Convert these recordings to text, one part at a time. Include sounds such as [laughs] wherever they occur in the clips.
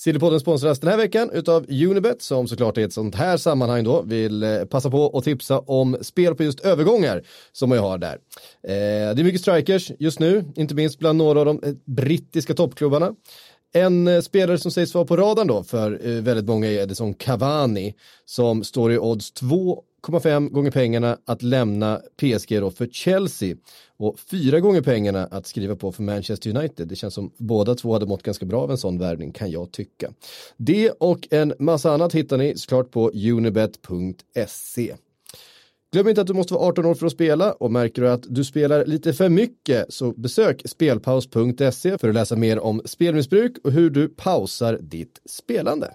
Sillypodden sponsras den här veckan utav Unibet som såklart i ett sånt här sammanhang då vill eh, passa på och tipsa om spel på just övergångar som man ju har där. Eh, det är mycket strikers just nu, inte minst bland några av de eh, brittiska toppklubbarna. En eh, spelare som sägs vara på radarn då för väldigt många är Edison Cavani som står i odds 2,5 gånger pengarna att lämna PSG då för Chelsea och fyra gånger pengarna att skriva på för Manchester United. Det känns som båda två hade mått ganska bra av en sån värvning kan jag tycka. Det och en massa annat hittar ni såklart på unibet.se. Glöm inte att du måste vara 18 år för att spela och märker du att du spelar lite för mycket så besök spelpaus.se för att läsa mer om spelmissbruk och hur du pausar ditt spelande.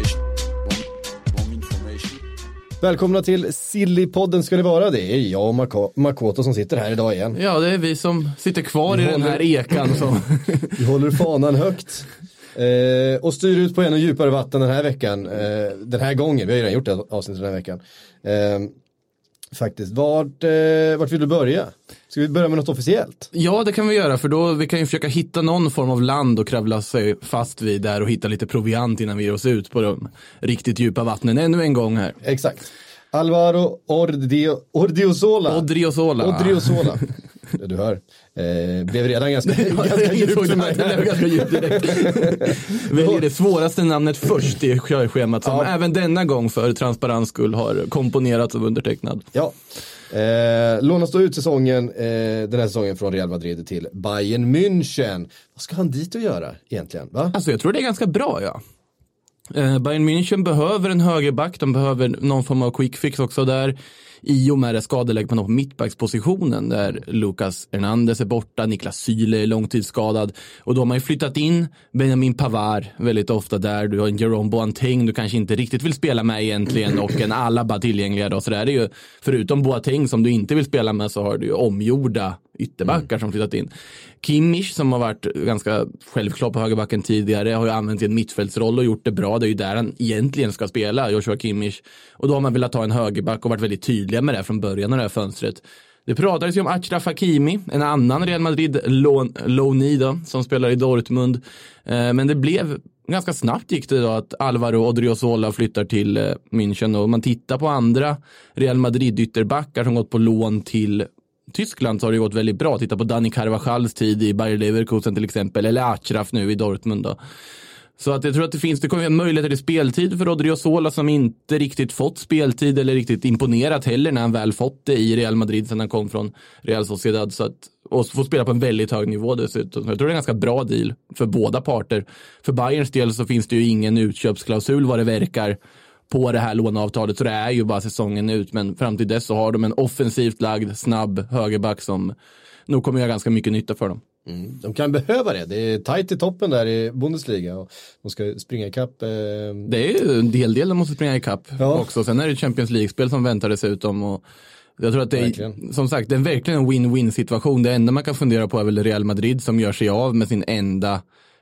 Välkomna till Sillypodden ska det vara. Det är jag och Mako- Makoto som sitter här idag igen. Ja, det är vi som sitter kvar i den här ekan. Som... [laughs] Vi håller fanan högt. Eh, och styr ut på ännu djupare vatten den här veckan. Eh, den här gången, vi har ju redan gjort det avsnittet den här veckan. Eh, faktiskt, vart, eh, vart vill du börja? Ska vi börja med något officiellt? Ja, det kan vi göra, för då vi kan ju försöka hitta någon form av land och kravla sig fast vid där och hitta lite proviant innan vi ger oss ut på de riktigt djupa vattnen ännu en gång här. Exakt. Alvaro Ordio, Ordiosola. Odriozola. Odriozola. Det [laughs] du hör. Eh, blev redan ganska, [laughs] ganska djupt det, [laughs] ganska djupt direkt. Väljer det svåraste namnet först i körschemat som Ja. även denna gång för transparens skull har komponerats av undertecknad. Ja. Eh, lånas då ut säsongen, eh, den här säsongen från Real Madrid till Bayern München. Vad ska han dit och göra egentligen? Va? Alltså jag tror det är ganska bra ja. Eh, Bayern München behöver en högerback, de behöver någon form av quick fix också där. I och med det skadeläget på mittbackspositionen där Lucas Hernandez är borta, Niklas Syle är långtidsskadad och då har man ju flyttat in Benjamin Pavard väldigt ofta där. Du har en Jerome Boateng du kanske inte riktigt vill spela med egentligen och en Alaba tillgängliga då. Så det är ju, förutom Boateng som du inte vill spela med så har du ju omgjorda ytterbackar som flyttat in. Kimmich som har varit ganska självklar på högerbacken tidigare har ju använt sin mittfältsroll och gjort det bra. Det är ju där han egentligen ska spela, Joshua Kimmich. Och då har man velat ha en högerback och varit väldigt tydliga med det från början av det här fönstret. Det pratades ju om Achraf Hakimi, en annan Real Madrid loanee då, som spelar i Dortmund. Eh, Men det blev ganska snabbt gick det då att Alvaro Odriozola flyttar till eh, München och man tittar på andra Real Madrid ytterbackar som gått på lån till Tyskland så har det gått väldigt bra. Titta på Dani Carvajals tid i Bayer Leverkusen till exempel, eller Achraf nu i Dortmund. Då. Så att jag tror att det finns, det kommer att möjligheter till speltid för Odriozola som inte riktigt fått speltid eller riktigt imponerat heller när han väl fått det i Real Madrid sedan han kom från Real Sociedad. Så att, och få spela på en väldigt hög nivå dessutom. Så jag tror det är en ganska bra deal för båda parter. För Bayerns del så finns det ju ingen utköpsklausul vad det verkar på det här låneavtalet. Så det är ju bara säsongen ut. Men fram till dess så har de en offensivt lagd, snabb högerback som nog kommer göra ganska mycket nytta för dem. De kan behöva det. Det är tajt i toppen där i Bundesliga och de ska springa ikapp. Eh, Det är ju en del del de måste springa ikapp Ja. också. Sen är det Champions League-spel som väntar dessutom. Och jag tror att det är, Verkligen. som sagt, det är verkligen en win-win situation. Det enda man kan fundera på är väl Real Madrid som gör sig av med sin enda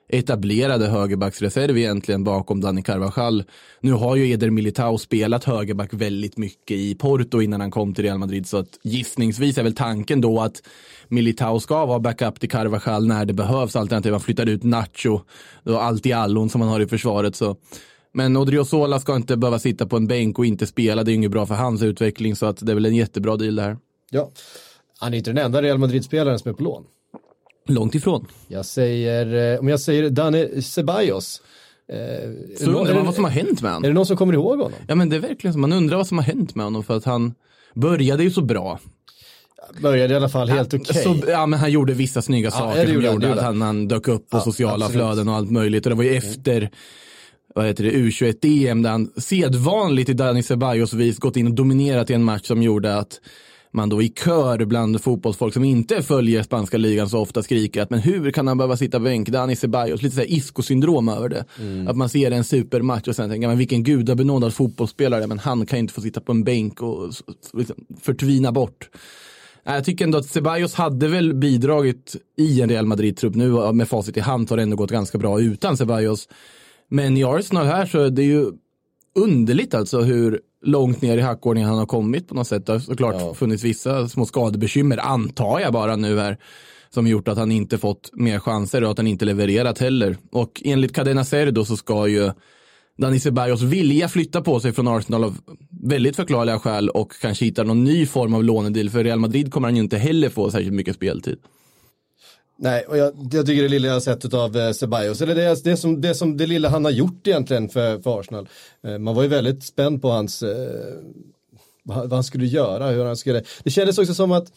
etablerade högerbacksreserv egentligen bakom Dani Carvajal. Nu har ju Eder Militao spelat högerback väldigt mycket i Porto innan han kom till Real Madrid så att gissningsvis är väl tanken då att Militao ska vara backup till Carvajal när det behövs alternativt man flyttar ut Nacho och allt i allon som man har i försvaret så men Odriozola ska inte behöva sitta på en bänk och inte spela. Det är ju inget bra för hans utveckling så att det är väl en jättebra deal det här. ja. Han är inte den enda Real Madrid-spelaren som är på lån. Långt ifrån. Jag säger, eh, om jag säger Dani Ceballos. Eh, är Så undrar är man vad som har hänt med Är honom. det någon som kommer ihåg honom? Ja men det är verkligen så. Man undrar vad som har hänt med honom för att han började ju så bra. Började i alla fall helt okej. Så, ja men han gjorde vissa snygga Ja, saker som gjorde gjorde att han, han dök upp på Ja, sociala absolut. flöden och allt möjligt. Och det var ju efter vad heter det, U21-EM där han sedvanligt i Dani Ceballos vis gått in och dominerat i en match som gjorde att man då i kör bland fotbollsfolk som inte följer spanska ligan så ofta skriker att men hur kan han behöva sitta bänk? Dani Ceballos, lite såhär Isco-syndrom över det. Att man ser en supermatch och sen tänker men vilken gudabenådad fotbollsspelare, men han kan inte få sitta på en bänk och liksom förtvina bort. Jag tycker ändå att Ceballos hade väl bidragit i en Real Madrid-trupp. Nu med facit i hand har det ändå gått ganska bra utan Ceballos. Men i Arsenal här så är det ju underligt alltså hur långt ner i hackordningen han har kommit på något sätt. Det har såklart Ja. funnits vissa små skadebekymmer, antar jag bara nu här, som gjort att han inte fått mer chanser och att han inte levererat heller. Och enligt Cadena Ser då så ska ju Dani Ceballos vilja flytta på sig från Arsenal av väldigt förklarliga skäl och kanske hitta någon ny form av lånedeal. För Real Madrid kommer han ju inte heller få särskilt mycket speltid. Nej, och jag, jag tycker det lilla jag har sett av eh, Ceballos, eller det, det, som, det, som, det lilla han har gjort egentligen för, för Arsenal. Eh, man var ju väldigt spänd på hans, eh, vad, vad han skulle göra, hur han skulle, det kändes också som att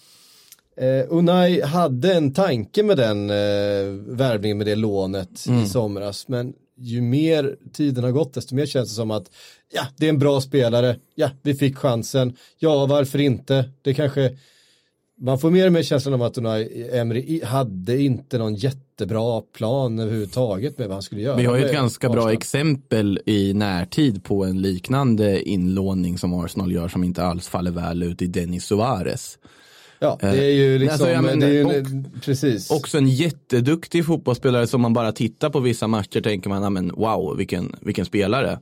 eh, Unai hade en tanke med den eh, värvningen med det lånet i somras, men ju mer tiden har gått desto mer känns det som att ja, det är en bra spelare, ja, vi fick chansen, ja, varför inte, det kanske man får mer och mer känslan av att Unai Emery hade inte någon jättebra plan överhuvudtaget med vad han skulle göra. Vi har ju ett ganska bra exempel i närtid på en liknande inlåning som Arsenal gör som inte alls faller väl ut i Dennis Suarez. Ja, det är ju liksom, Alltså, ja, men- det är ju, och- precis. Också en jätteduktig fotbollsspelare som man bara tittar på vissa matcher tänker man, "Ja, men wow, vilken, vilken spelare.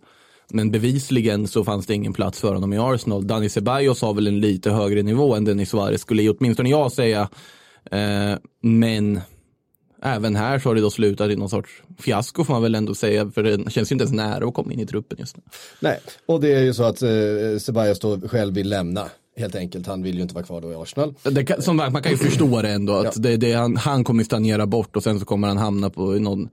Men bevisligen så fanns det ingen plats för honom i Arsenal. Dani Ceballos har väl en lite högre nivå än Denis Suarez skulle åtminstone jag säga. Eh, men även här så har det då slutat i någon sorts fiasko får man väl ändå säga. För det känns ju inte ens nära att komma in i truppen just nu. Nej, och det är ju så att eh, Ceballos då själv vill lämna. Helt enkelt, han vill ju inte vara kvar då i Arsenal. Kan, som, man kan ju förstå det ändå. Att det, det, han, han kommer stagnera bort och sen så kommer han hamna på någon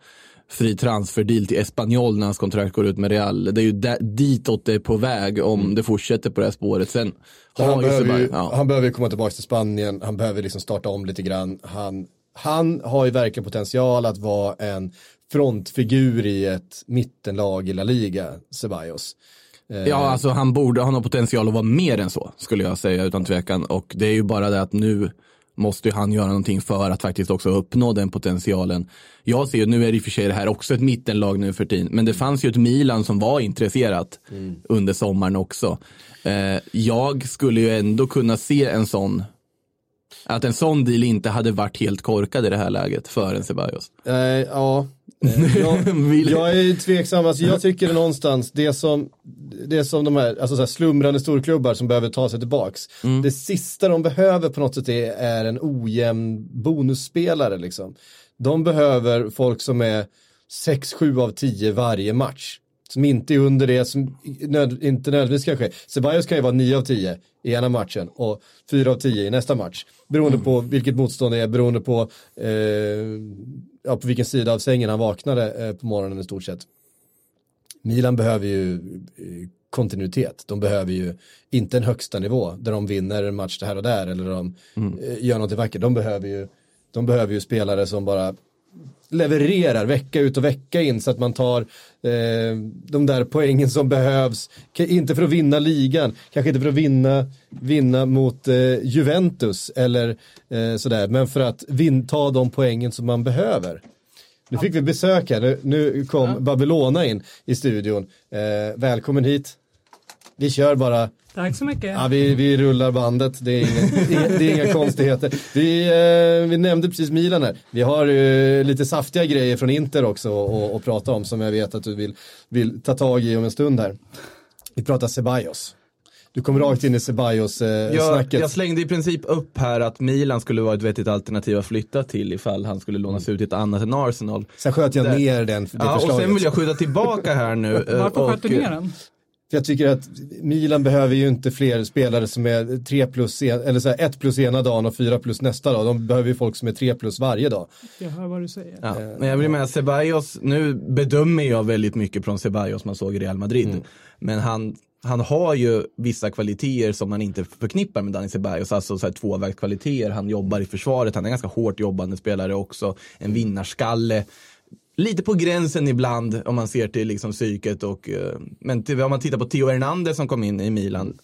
fri transferdeal till Espanyol när hans kontrakt går ut med Real. Det är ju där, ditåt det är på väg om det fortsätter på det här spåret. Sen han, har ju behöver ju, ja. han behöver komma tillbaka till Spanien, han behöver liksom starta om lite grann. Han, han har ju verkligen potential att vara en frontfigur i ett mittenlag i La Liga, Ceballos. Eh, Ja, alltså han borde ha någon potential att vara mer än så, skulle jag säga utan tvekan. Och det är ju bara det att nu måste han göra någonting för att faktiskt också uppnå den potentialen. Jag ser ju, nu är det i och för sig det här också ett mittenlag nu för tiden, men det fanns ju ett Milan som var intresserat under sommaren också. Eh, jag skulle ju ändå kunna se en sån, att en sån deal inte hade varit helt korkad i det här läget för en Ceballos. Eh, ja, jag, [laughs] Vill- jag är tveksam, alltså jag tycker någonstans det som, det som de här, alltså så här slumrande storklubbar som behöver ta sig tillbaks. Det sista de behöver på något sätt är, är en ojämn bonusspelare liksom. De behöver folk som är 6-7 av 10 varje match. Som inte är under det, som nöd, inte nödvändigtvis kanske. Ceballos kan ju vara 9 av 10 i ena matchen och 4 av 10 i nästa match. Beroende på vilket motstånd det är, beroende på, eh, ja, på vilken sida av sängen han vaknade eh, på morgonen i stort sett. Milan behöver ju eh, kontinuitet. De behöver ju inte en högsta nivå där de vinner en match här och där eller de eh, gör något vackert. De behöver ju, de behöver ju spelare som bara levererar vecka ut och vecka in så att man tar eh, de där poängen som behövs. Inte för att vinna ligan, kanske inte för att vinna, vinna mot eh, Juventus eller eh, sådär, men för att vin, ta de poängen som man behöver. Nu fick vi besök här, nu, nu kom Babylona in i studion. Eh, välkommen hit. Vi kör bara Tack så mycket. Ja, vi, vi rullar bandet, det är [laughs] inga, det är inga konstigheter. Vi, eh, vi nämnde precis Milan här. Vi har eh, lite saftiga grejer från Inter också att prata om som jag vet att du vill, vill ta tag i om en stund här. Vi pratar Ceballos. Du kommer rakt in i Jag, Ceballos-snacket. jag slängde i princip upp här att Milan skulle vara ett vettigt alternativ att flytta till ifall han skulle lånas ut till ett annat än Arsenal. Sen sköt jag Där. ner den, det Ja, och förslaget. sen vill jag skjuta tillbaka här nu. [laughs] eh, Varför och- sköt du ner den? För jag tycker att Milan behöver ju inte fler spelare som är tre plus, en, eller så här ett plus ena dagen och fyra plus nästa dag. De behöver ju folk som är tre plus varje dag. Jag hör vad du säger. Ja, men jag vill med Ceballos, nu bedömer jag väldigt mycket från Ceballos man såg i Real Madrid. Mm. Men han, han har ju vissa kvaliteter som man inte förknippar med Dani Ceballos, alltså så här tvåvägskvaliteter. Han jobbar i försvaret, han är en ganska hårt jobbande spelare också. En vinnarskalle. Lite på gränsen ibland om man ser till liksom psyket och eh, men till, om man tittar på Theo Hernandez som kom in i Milan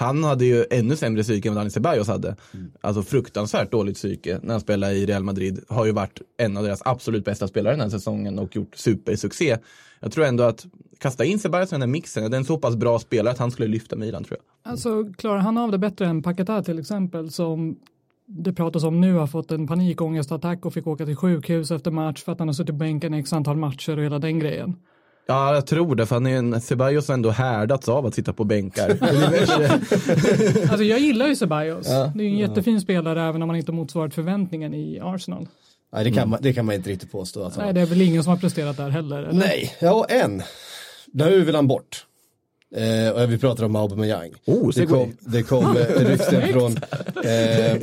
han hade ju ännu sämre psyke än vad Dani Ceballos hade. Alltså fruktansvärt dåligt psyke när han spelade i Real Madrid. Har ju varit en av deras absolut bästa spelare den här säsongen och gjort supersuccé. Jag tror ändå att kasta in Ceballos i den här mixen, det är en så pass bra spelare att han skulle lyfta Milan tror jag. Alltså klarar han av det bättre än Paketa till exempel som det pratas om nu har fått en panikångestattack och fick åka till sjukhus efter match för att han har suttit på bänken i x antal matcher och hela den grejen. Ja, jag tror det, för han är en, Ceballos har ändå härdats av att sitta på bänkar. [laughs] [laughs] Alltså jag gillar ju Ceballos. Det är ju en jättefin spelare även om man inte motsvarat förväntningen i Arsenal. Nej, det kan, man, det kan man inte riktigt påstå. Han- Nej, det är väl ingen som har presterat där heller. Eller? Nej, ja en. Nu vill han bort. Eh, och vi pratar om Aubameyang. Oh, det kom, det kom eh, rykten [laughs] från, eh,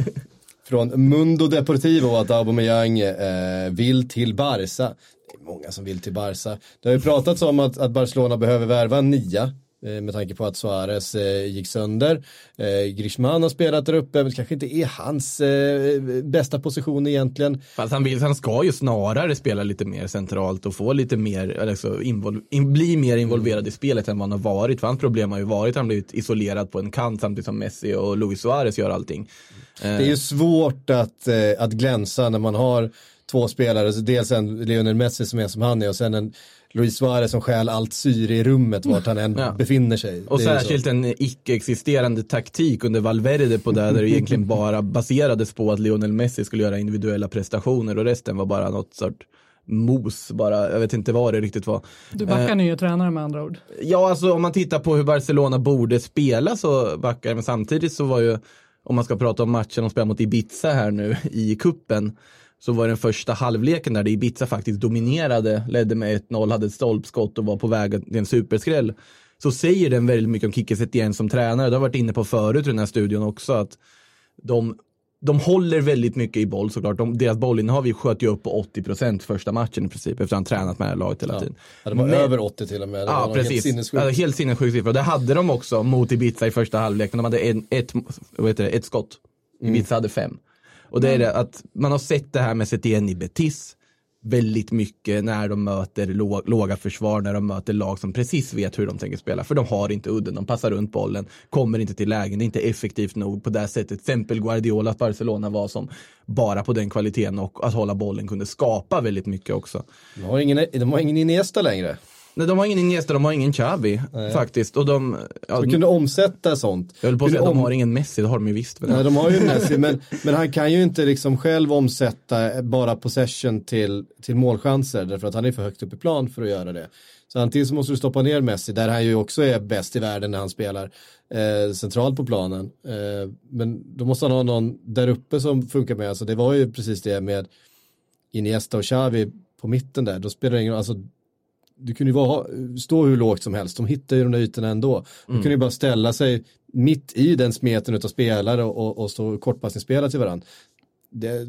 från Mundo Deportivo att Aubameyang eh, vill till Barca. Det är många som vill till Barca. Det har ju pratats om att, att Barcelona behöver värva en nia eh, Med tanke på att Suarez eh, gick sönder. Eh, Griezmann har spelat där uppe, men det kanske inte är hans bästa position egentligen. Fast han, vill, han ska ju snarare spela lite mer centralt och få lite mer, alltså invol, in, bli mer involverad i spelet än vad han har varit. För hans problem har ju varit att han blivit isolerad på en kant samtidigt som Messi och Luis Suarez gör allting. Det är ju svårt att, att glänsa när man har två spelare, dels en Lionel Messi som är som han är och sen en Luis Suarez som stjäl allt syre i rummet vart han än Ja. befinner sig. Och ju så. särskilt en icke-existerande taktik under Valverde på det där det egentligen [laughs] bara baserades på att Lionel Messi skulle göra individuella prestationer och resten var bara något sort mos bara, jag vet inte vad det riktigt var. Du backar nya tränare med andra ord. Ja, alltså om man tittar på hur Barcelona borde spela så backar det, men samtidigt så var ju, om man ska prata om matchen de spelar mot Ibiza här nu i kuppen så var den första halvleken där Ibiza faktiskt dominerade, ledde med 1-0, hade ett stolpskott och var på väg till en superskräll. Så säger den väldigt mycket om Kike Setien som tränare, det har varit inne på förut i den här studion också, att de de håller väldigt mycket i boll såklart. De, deras bollinnehav sköt ju upp på 80% första matchen i princip efter att han tränat med det här laget hela tiden. Ja, det var Men- över 80 till och med. Det Ja, något helt precis. sinnessjukt. Ja, helt sinnessjuk siffra. Det hade de också mot Ibiza i första halvlek. De hade en, ett, vad heter det, ett skott. Ibiza hade fem. Och det är det att man har sett det här med Setien i Betis väldigt mycket när de möter lå, låga försvar, när de möter lag som precis vet hur de tänker spela. För de har inte udden, de passar runt bollen, kommer inte till lägen, det är inte effektivt nog på det sättet. Till exempel Guardiolas Barcelona var som bara på den kvaliteten och att hålla bollen kunde skapa väldigt mycket också. De har ingen, de har ingen Iniesta längre. Nej, de har ingen Iniesta, de har ingen Xavi faktiskt. Och de, ja, De kunde omsätta sånt. jag höll på att säga, de om- har ingen Messi, det har de ju visst. Men Nej, de har ju Messi, men, men han kan ju inte liksom själv omsätta bara possession till, till målchanser, därför att han är för högt upp i plan för att göra det. Så antingen så måste du stoppa ner Messi, där han ju också är bäst i världen när han spelar eh, centralt på planen. Eh, men då måste han ha någon där uppe som funkar med, alltså det var ju precis det med Iniesta och Xavi på mitten där, då spelar det ingen alltså du kunde ju vara, stå hur lågt som helst, de hittar ju de där ytorna ändå. De kunde ju bara ställa sig mitt i den smeten av spelare och, och, och stå kortpassningsspelare till varandra. Det,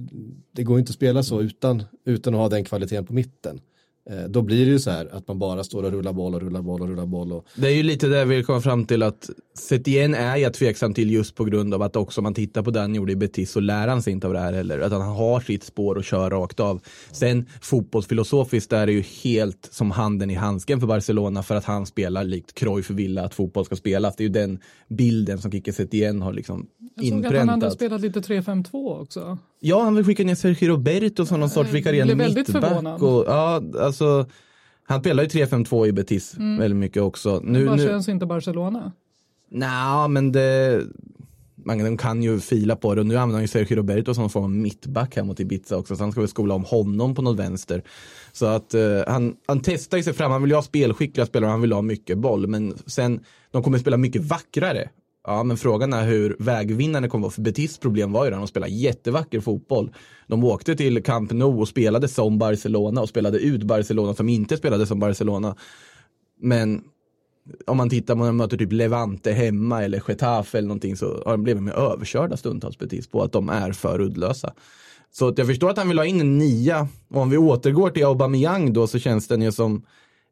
det går inte att spela så utan, utan att ha den kvaliteten på mitten. Eh, då blir det ju så här att man bara står och rullar boll och rullar boll och rullar boll. Och, Det är ju lite det vill komma fram till att Setien är jag tveksam till just på grund av att också om man tittar på det han gjorde i Betis så lär han sig inte av det här heller. Att han har sitt spår och kör rakt av. Sen fotbollsfilosofiskt är det ju helt som handen i handsken för Barcelona för att han spelar likt Cruyff ville att fotboll ska spelas. Det är ju den bilden som Kike Setien har liksom Jag såg att han hade inpräntat. spelat lite 3-5-2 också. Ja, han vill skicka ner Sergio Roberto som någon sorts Jag vikarierande mittback. förvånad. Och, ja, alltså, han spelar ju 3-5-2 i Betis väldigt mycket också. Nu, Bara nu, känns inte Barcelona. Nej, men det... Man de kan ju fila på det och nu använder han ju Sergio Roberto som form av mittback här mot Ibiza också så han ska väl skola om honom på något vänster. Så att eh, han, han testar ju sig fram, han vill ju ha spelskickliga spelare, han vill ha mycket boll men sen de kommer spela mycket vackrare. Ja, men frågan är hur vägvinnande kommer vara. För Betis problem var ju att de spelade jättevacker fotboll. De åkte till Camp Nou och spelade som Barcelona och spelade ut Barcelona som inte spelade som Barcelona. Men om man tittar på när de möter typ Levante hemma eller Getafe eller någonting så har de blivit med överkörda stundtals Betis på att de är för uddlösa. Så att jag förstår att han vill ha in en nia. Och om vi återgår till Aubameyang då så känns den ju som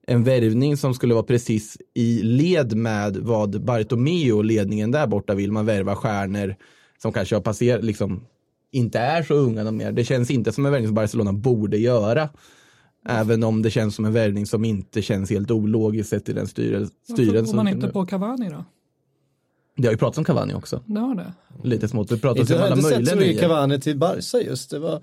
en värvning som skulle vara precis i led med vad Bartomeu och ledningen där borta vill. Man värva stjärnor som kanske har passerat, liksom inte är så unga de mer. Det känns inte som en värvning som Barcelona borde göra. Även om det känns som en värvning som inte känns helt ologiskt sett i den styre, Varför styrelsen. går man inte på Cavani då? Det har ju pratats om Cavani också. Det har det. Lite smått. Det pratas om jag har alla inte sett så möjliga mycket. Cavani till Barca just. Det var,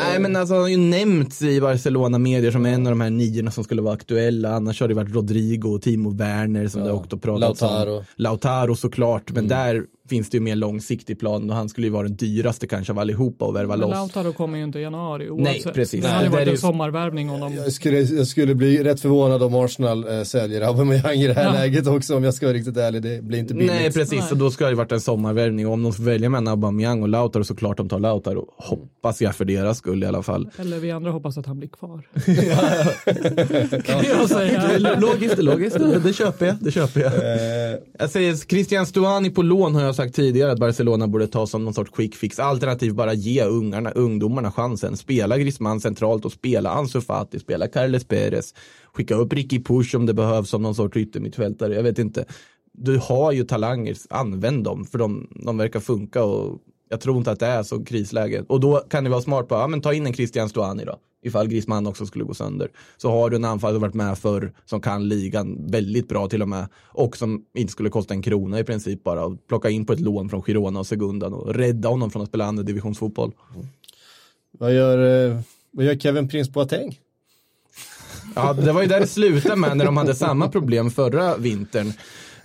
Nej men alltså han har ju nämnts i Barcelona-medier som en av de här niorna som skulle vara aktuella. Annars har det varit Rodrigo och Timo Werner som det också pratats Lautaro. om. Lautaro såklart, men där finns det ju mer långsiktig plan och han skulle ju vara den dyraste kanske av allihopa att värva Men loss. Lautaro kommer ju inte i januari Nej, oavsett. precis. Det Nej, hade varit ju- en sommarvärvning om de... jag, skulle, jag skulle bli rätt förvånad om Arsenal äh, säljer Aubameyang i det här Ja. läget också om jag ska vara riktigt ärlig. Det blir inte billigt. Nej precis, Nej. och då ska det varit en sommarvärvning och om de får välja mellan Aubameyang och Lautaro så klart de tar Lautaro. Hoppas jag för deras skull i alla fall. Eller vi andra hoppas att han blir kvar. [laughs] kan jag säga. Logiskt, logiskt, det, det köper jag. Det köper jag. Eh, Jag säger Christian Stuani på lån har jag sagt tidigare att Barcelona borde ta som någon sorts quick fix. Alternativt bara ge ungarna, ungdomarna chansen. Spela Griezmann centralt och spela Ansu Fati, spela Carles Perez. Skicka upp Ricky Push om det behövs som någon sorts yttermittfältare. Jag vet inte. Du har ju talanger, använd dem för de, de verkar funka och jag tror inte att det är så krisläge. Och då kan det vara smart på, ja men ta in en Christian Stuani då. Ifall Griezmann också skulle gå sönder. Så har du en anfallare som varit med förr som kan ligan väldigt bra till och med. Och som inte skulle kosta en krona i princip bara. Och plocka in på ett lån från Girona och Segundan och rädda honom från att spela andra divisionsfotboll. vad, gör, eh, vad gör Kevin Prince Boateng? Ja, det var ju där det slutade med när de hade samma problem förra vintern.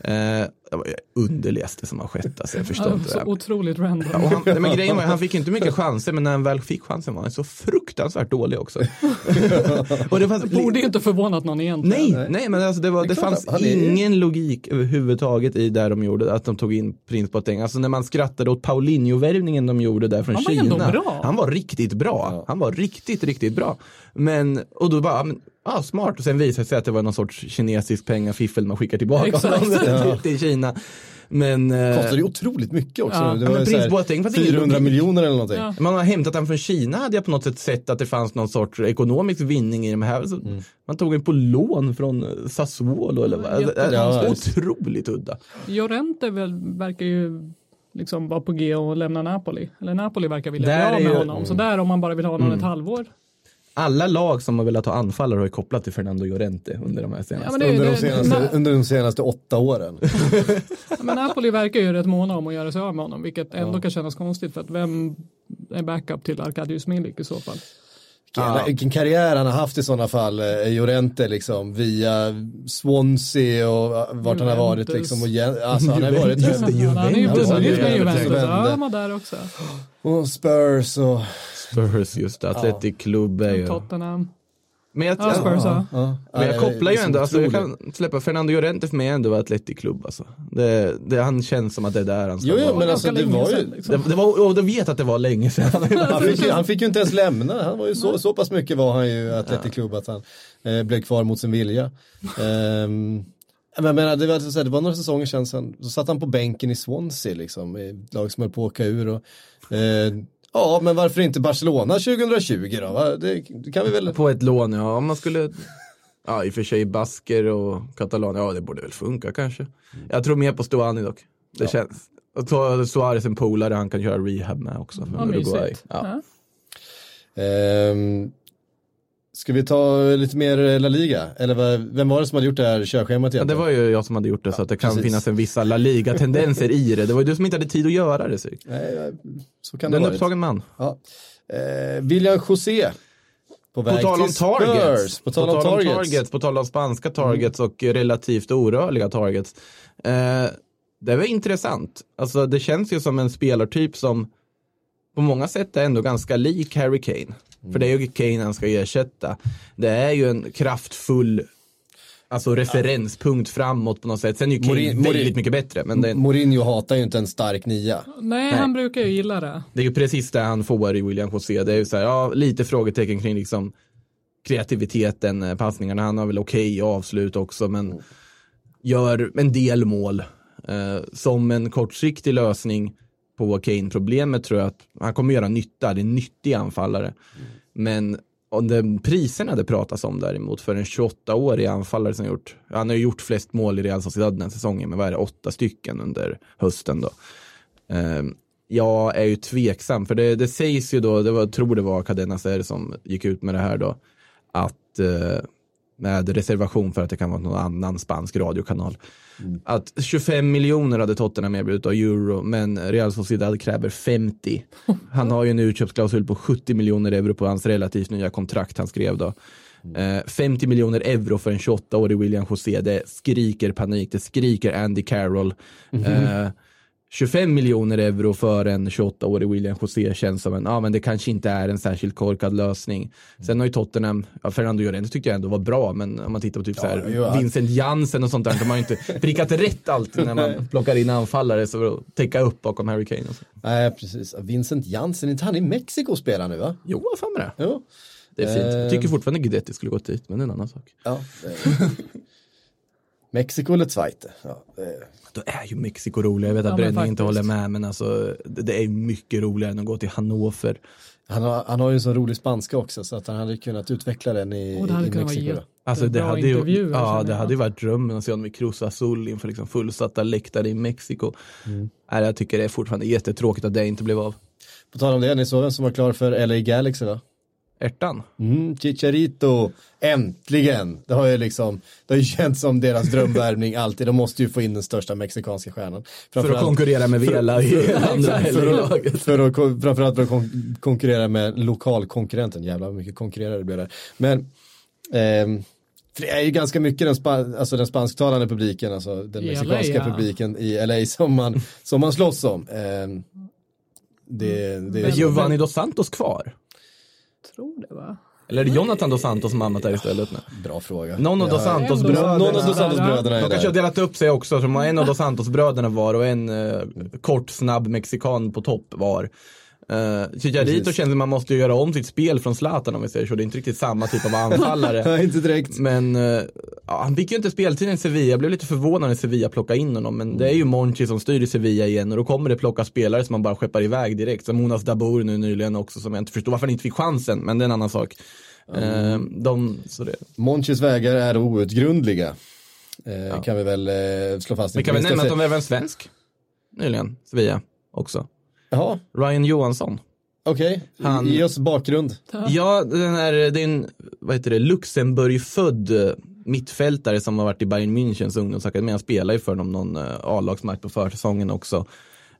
Eh, det var det underligaste som har skett, alltså jag förstår Ja, inte så otroligt random. Ja, och han, men grejen var han fick inte mycket chanser men när han väl fick chansen var han så fruktansvärt dålig också. [laughs] och det fanns, Borde ju inte förvånat någon egentligen. nej, nej, men alltså det, var, Det det, klart, fanns är ingen logik överhuvudtaget i det de gjorde, att de tog in Prins Boateng. Alltså när man skrattade åt Paulinho-värvningen de gjorde där från Han var Kina. ändå bra. Han var riktigt bra. Han var riktigt, riktigt bra. Men, och då bara, ja, men, ah, smart. Och sen visade det sig att det var någon sorts kinesisk pengafiffel man skickar tillbaka honom till, Kina. Men, eh, Kostade ju otroligt mycket också. Ja. Det Ja, var fanns ingen 400 logik. miljoner eller någonting. Ja. man har hämtat han från Kina hade jag på något sätt sett att det fanns någon sorts ekonomisk vinning i de här. Så Mm. Man tog en på lån från eh, Sassuolo eller vad. Alltså, Jättekonstigt. Otroligt udda. Llorente väl, verkar ju liksom vara på G och lämna Napoli. Eller Napoli verkar vilja bli av med ju- honom. Så där om man bara vill ha honom ett halvår. Alla lag som har velat ha anfallare har ju kopplat till Fernando Llorente under de här senaste. Ja, det, Under, de det, senaste, Na- under de senaste åtta åren. men Napoli verkar ju rätt måna om att göra sig av med honom. Vilket ändå kan kännas konstigt. För att vem är backup till Arkadiusz Milik i så fall? Vilken, vilken karriär han har haft i sådana fall, eh, Llorente liksom, via Swansea och eh, vart han har varit Juventus. liksom. Och, alltså, han har varit det, Han är ju Juventus. vunnit Juventus. med Juventus. Ja, Juventus. han var där också. och Spurs och... Spurs just det, Athletic Club är ju. Tottenham. Men jag, Ja, Spurs ja. Ja, men jag kopplar ju ändå, alltså, jag kan släppa Fernando Llorente för mig är ändå Athletic Club alltså. Det, det, han känns som att det är där han ska Jo, jo, vara. men alltså det var ju... liksom. Det, det var, och du vet att det var länge sedan. Han fick, ju, han fick ju inte ens lämna, han var ju så, så pass mycket var han ju Athletic Club att han eh, blev kvar mot sin vilja. Ehm, men menar, det, var, så här, det var några säsonger sedan, så satt han på bänken i Swansea liksom, i lag som höll på att åka ur. Och, eh, ja, men varför inte Barcelona 2020 då? Det, det kan vi väl... På ett lån, ja. Om man skulle, ja i och för sig basker och katalan, ja det borde väl funka kanske. Jag tror mer på Stuani dock. Det känns. Och ta Suarez en polare han kan köra rehab med också. Ja, Uruguay. mysigt. Ja. Ja. Ehm, ska vi ta lite mer La Liga? Eller vem var det som hade gjort det här körschemat Ja, det egentligen? var ju jag som hade gjort det så att det kan precis. finnas en vissa La Liga-tendenser i det. Det var ju du som inte hade tid att göra det. Så. Nej, så kan det är en vara. upptagen man. Ja. Eh, William José. På På väg tal om till targets. Spurs. På tal om targets. På tal om spanska targets och relativt orörliga targets. Eh, det var intressant. Alltså det känns ju som en spelartyp som på många sätt är ändå ganska lik Harry Kane. För det är ju Kane han ska ersätta. Det är ju en kraftfull Alltså referenspunkt framåt på något sätt. Sen är ju Kane Morin- väldigt Morin- mycket bättre. Men det, Mourinho hatar ju inte en stark nia. Nej, han brukar ju gilla det. Det är ju precis det han får i William José. Det är ju så här, ja, lite frågetecken kring liksom kreativiteten, eh, passningarna. Han har väl okej avslut också, men gör en del mål. Eh, som en kortsiktig lösning på Kane-problemet tror jag att han kommer göra nytta. Det är en nyttig anfallare. Men om den priserna det pratas om däremot för en 28-årig anfallare som gjort, han har ju gjort flest mål i Real Sociedad den här säsongen, men vad är det, åtta stycken under hösten då. Um, jag är ju tveksam, för det, det sägs ju då, det var, jag tror det var Cadena Ser som gick ut med det här då, att uh, med reservation för att det kan vara någon annan spansk radiokanal. Att 25 miljoner hade Tottenham erbjudit av euro, men Real Sociedad kräver 50. [laughs] Han har ju en utköpsklausul på 70 miljoner euro på hans relativt nya kontrakt han skrev då. Eh, 50 miljoner euro för en 28-årig William José, det skriker panik, det skriker Andy Carroll. Eh, 25 miljoner euro för en 28-årig William José känns som en, ja men det kanske inte är en särskilt korkad lösning. Sen har ju Tottenham, ja Fernando Llorente tyckte jag ändå var bra, men om man tittar på typ så här, ja. Vincent Jansen och sånt där, de har ju inte [laughs] prickat rätt alltid när man plockar in anfallare så att täcka upp bakom Harry Kane och så. Nej, precis. Vincent Jansen, inte han i Mexiko spelar nu va? Jo, vad fan med det. Jo. Det är fint. Jag Eh. tycker fortfarande Guidetti skulle gått dit, men det är en annan sak. Ja. [laughs] Mexiko eller Zweite? Ja, det- Då är ju Mexiko roligare. Jag vet att Ja, men Bränning inte håller med, men alltså det, det är mycket roligare än att gå till Hannover. han, har, han har ju en sån rolig spanska också så att han hade kunnat utveckla den i, Och det hade i kunnat vara Mexiko. då. Alltså det hade ju, ja, känner det jag. hade ju varit drömmen att se honom i Cruz Azul inför liksom fullsatta läktare i Mexiko. Mm. Nej, jag tycker det är fortfarande jättetråkigt att det inte blev av. På tal om det, ni såg vem som var klar för LA Galaxy va? Ärtan. Mm, Chicharito, äntligen! Det har ju liksom, det har ju känts som deras drömvärvning alltid. De måste ju få in den största mexikanska stjärnan. För att konkurrera med Vela i andra att, för att framförallt för att kon- konkurrera med lokalkonkurrenten. Jävlar vad mycket konkurrerare det blev där. Men ehm, för det är ju ganska mycket den, spa, alltså den spansktalande publiken, alltså den I mexikanska LA, ja. publiken i LA som man, som man slåss om. Ehm, det, det, Är Giovanni dos Santos kvar? Tror det va? Eller är det Jonathan dos Santos som hamnat där istället nu? Bra fråga. Någon av dos Santos bröderna. Någon av dos Santos bröderna är De kanske har delat upp sig också, som en av dos Santos bröderna var och en eh, kort, snabb mexikan på topp var. Uh, Chicharito Precis. känns som man måste ju göra om sitt spel från Zlatan om vi säger så. Det är inte riktigt samma typ av [laughs] anfallare. Nej, inte direkt. Men eh, ja, han fick ju inte speltid i Sevilla. Jag blev lite förvånad när Sevilla plockade in honom. Men det är ju Monchi som styr i Sevilla igen och då kommer det plocka spelare som man bara skeppar iväg direkt. Som Jonas Dabour nu nyligen också som jag inte förstår varför han inte fick chansen. Men det är en annan sak. Eh, de, så det. Monchis vägar är outgrundliga. Eh, Kan vi väl eh, slå fast. Vi kan väl nämna att de värvade en svensk nyligen, Sevilla också. Jaha, Ryan Johansson. okej. Han- Ge oss bakgrund. Ja, den är, det är en vad heter det, Luxemburg-född mittfältare som har varit i Bayern Münchens ungdomsakademi. Han spelar ju för dem någon eh, A-lagsmatch på försäsongen också.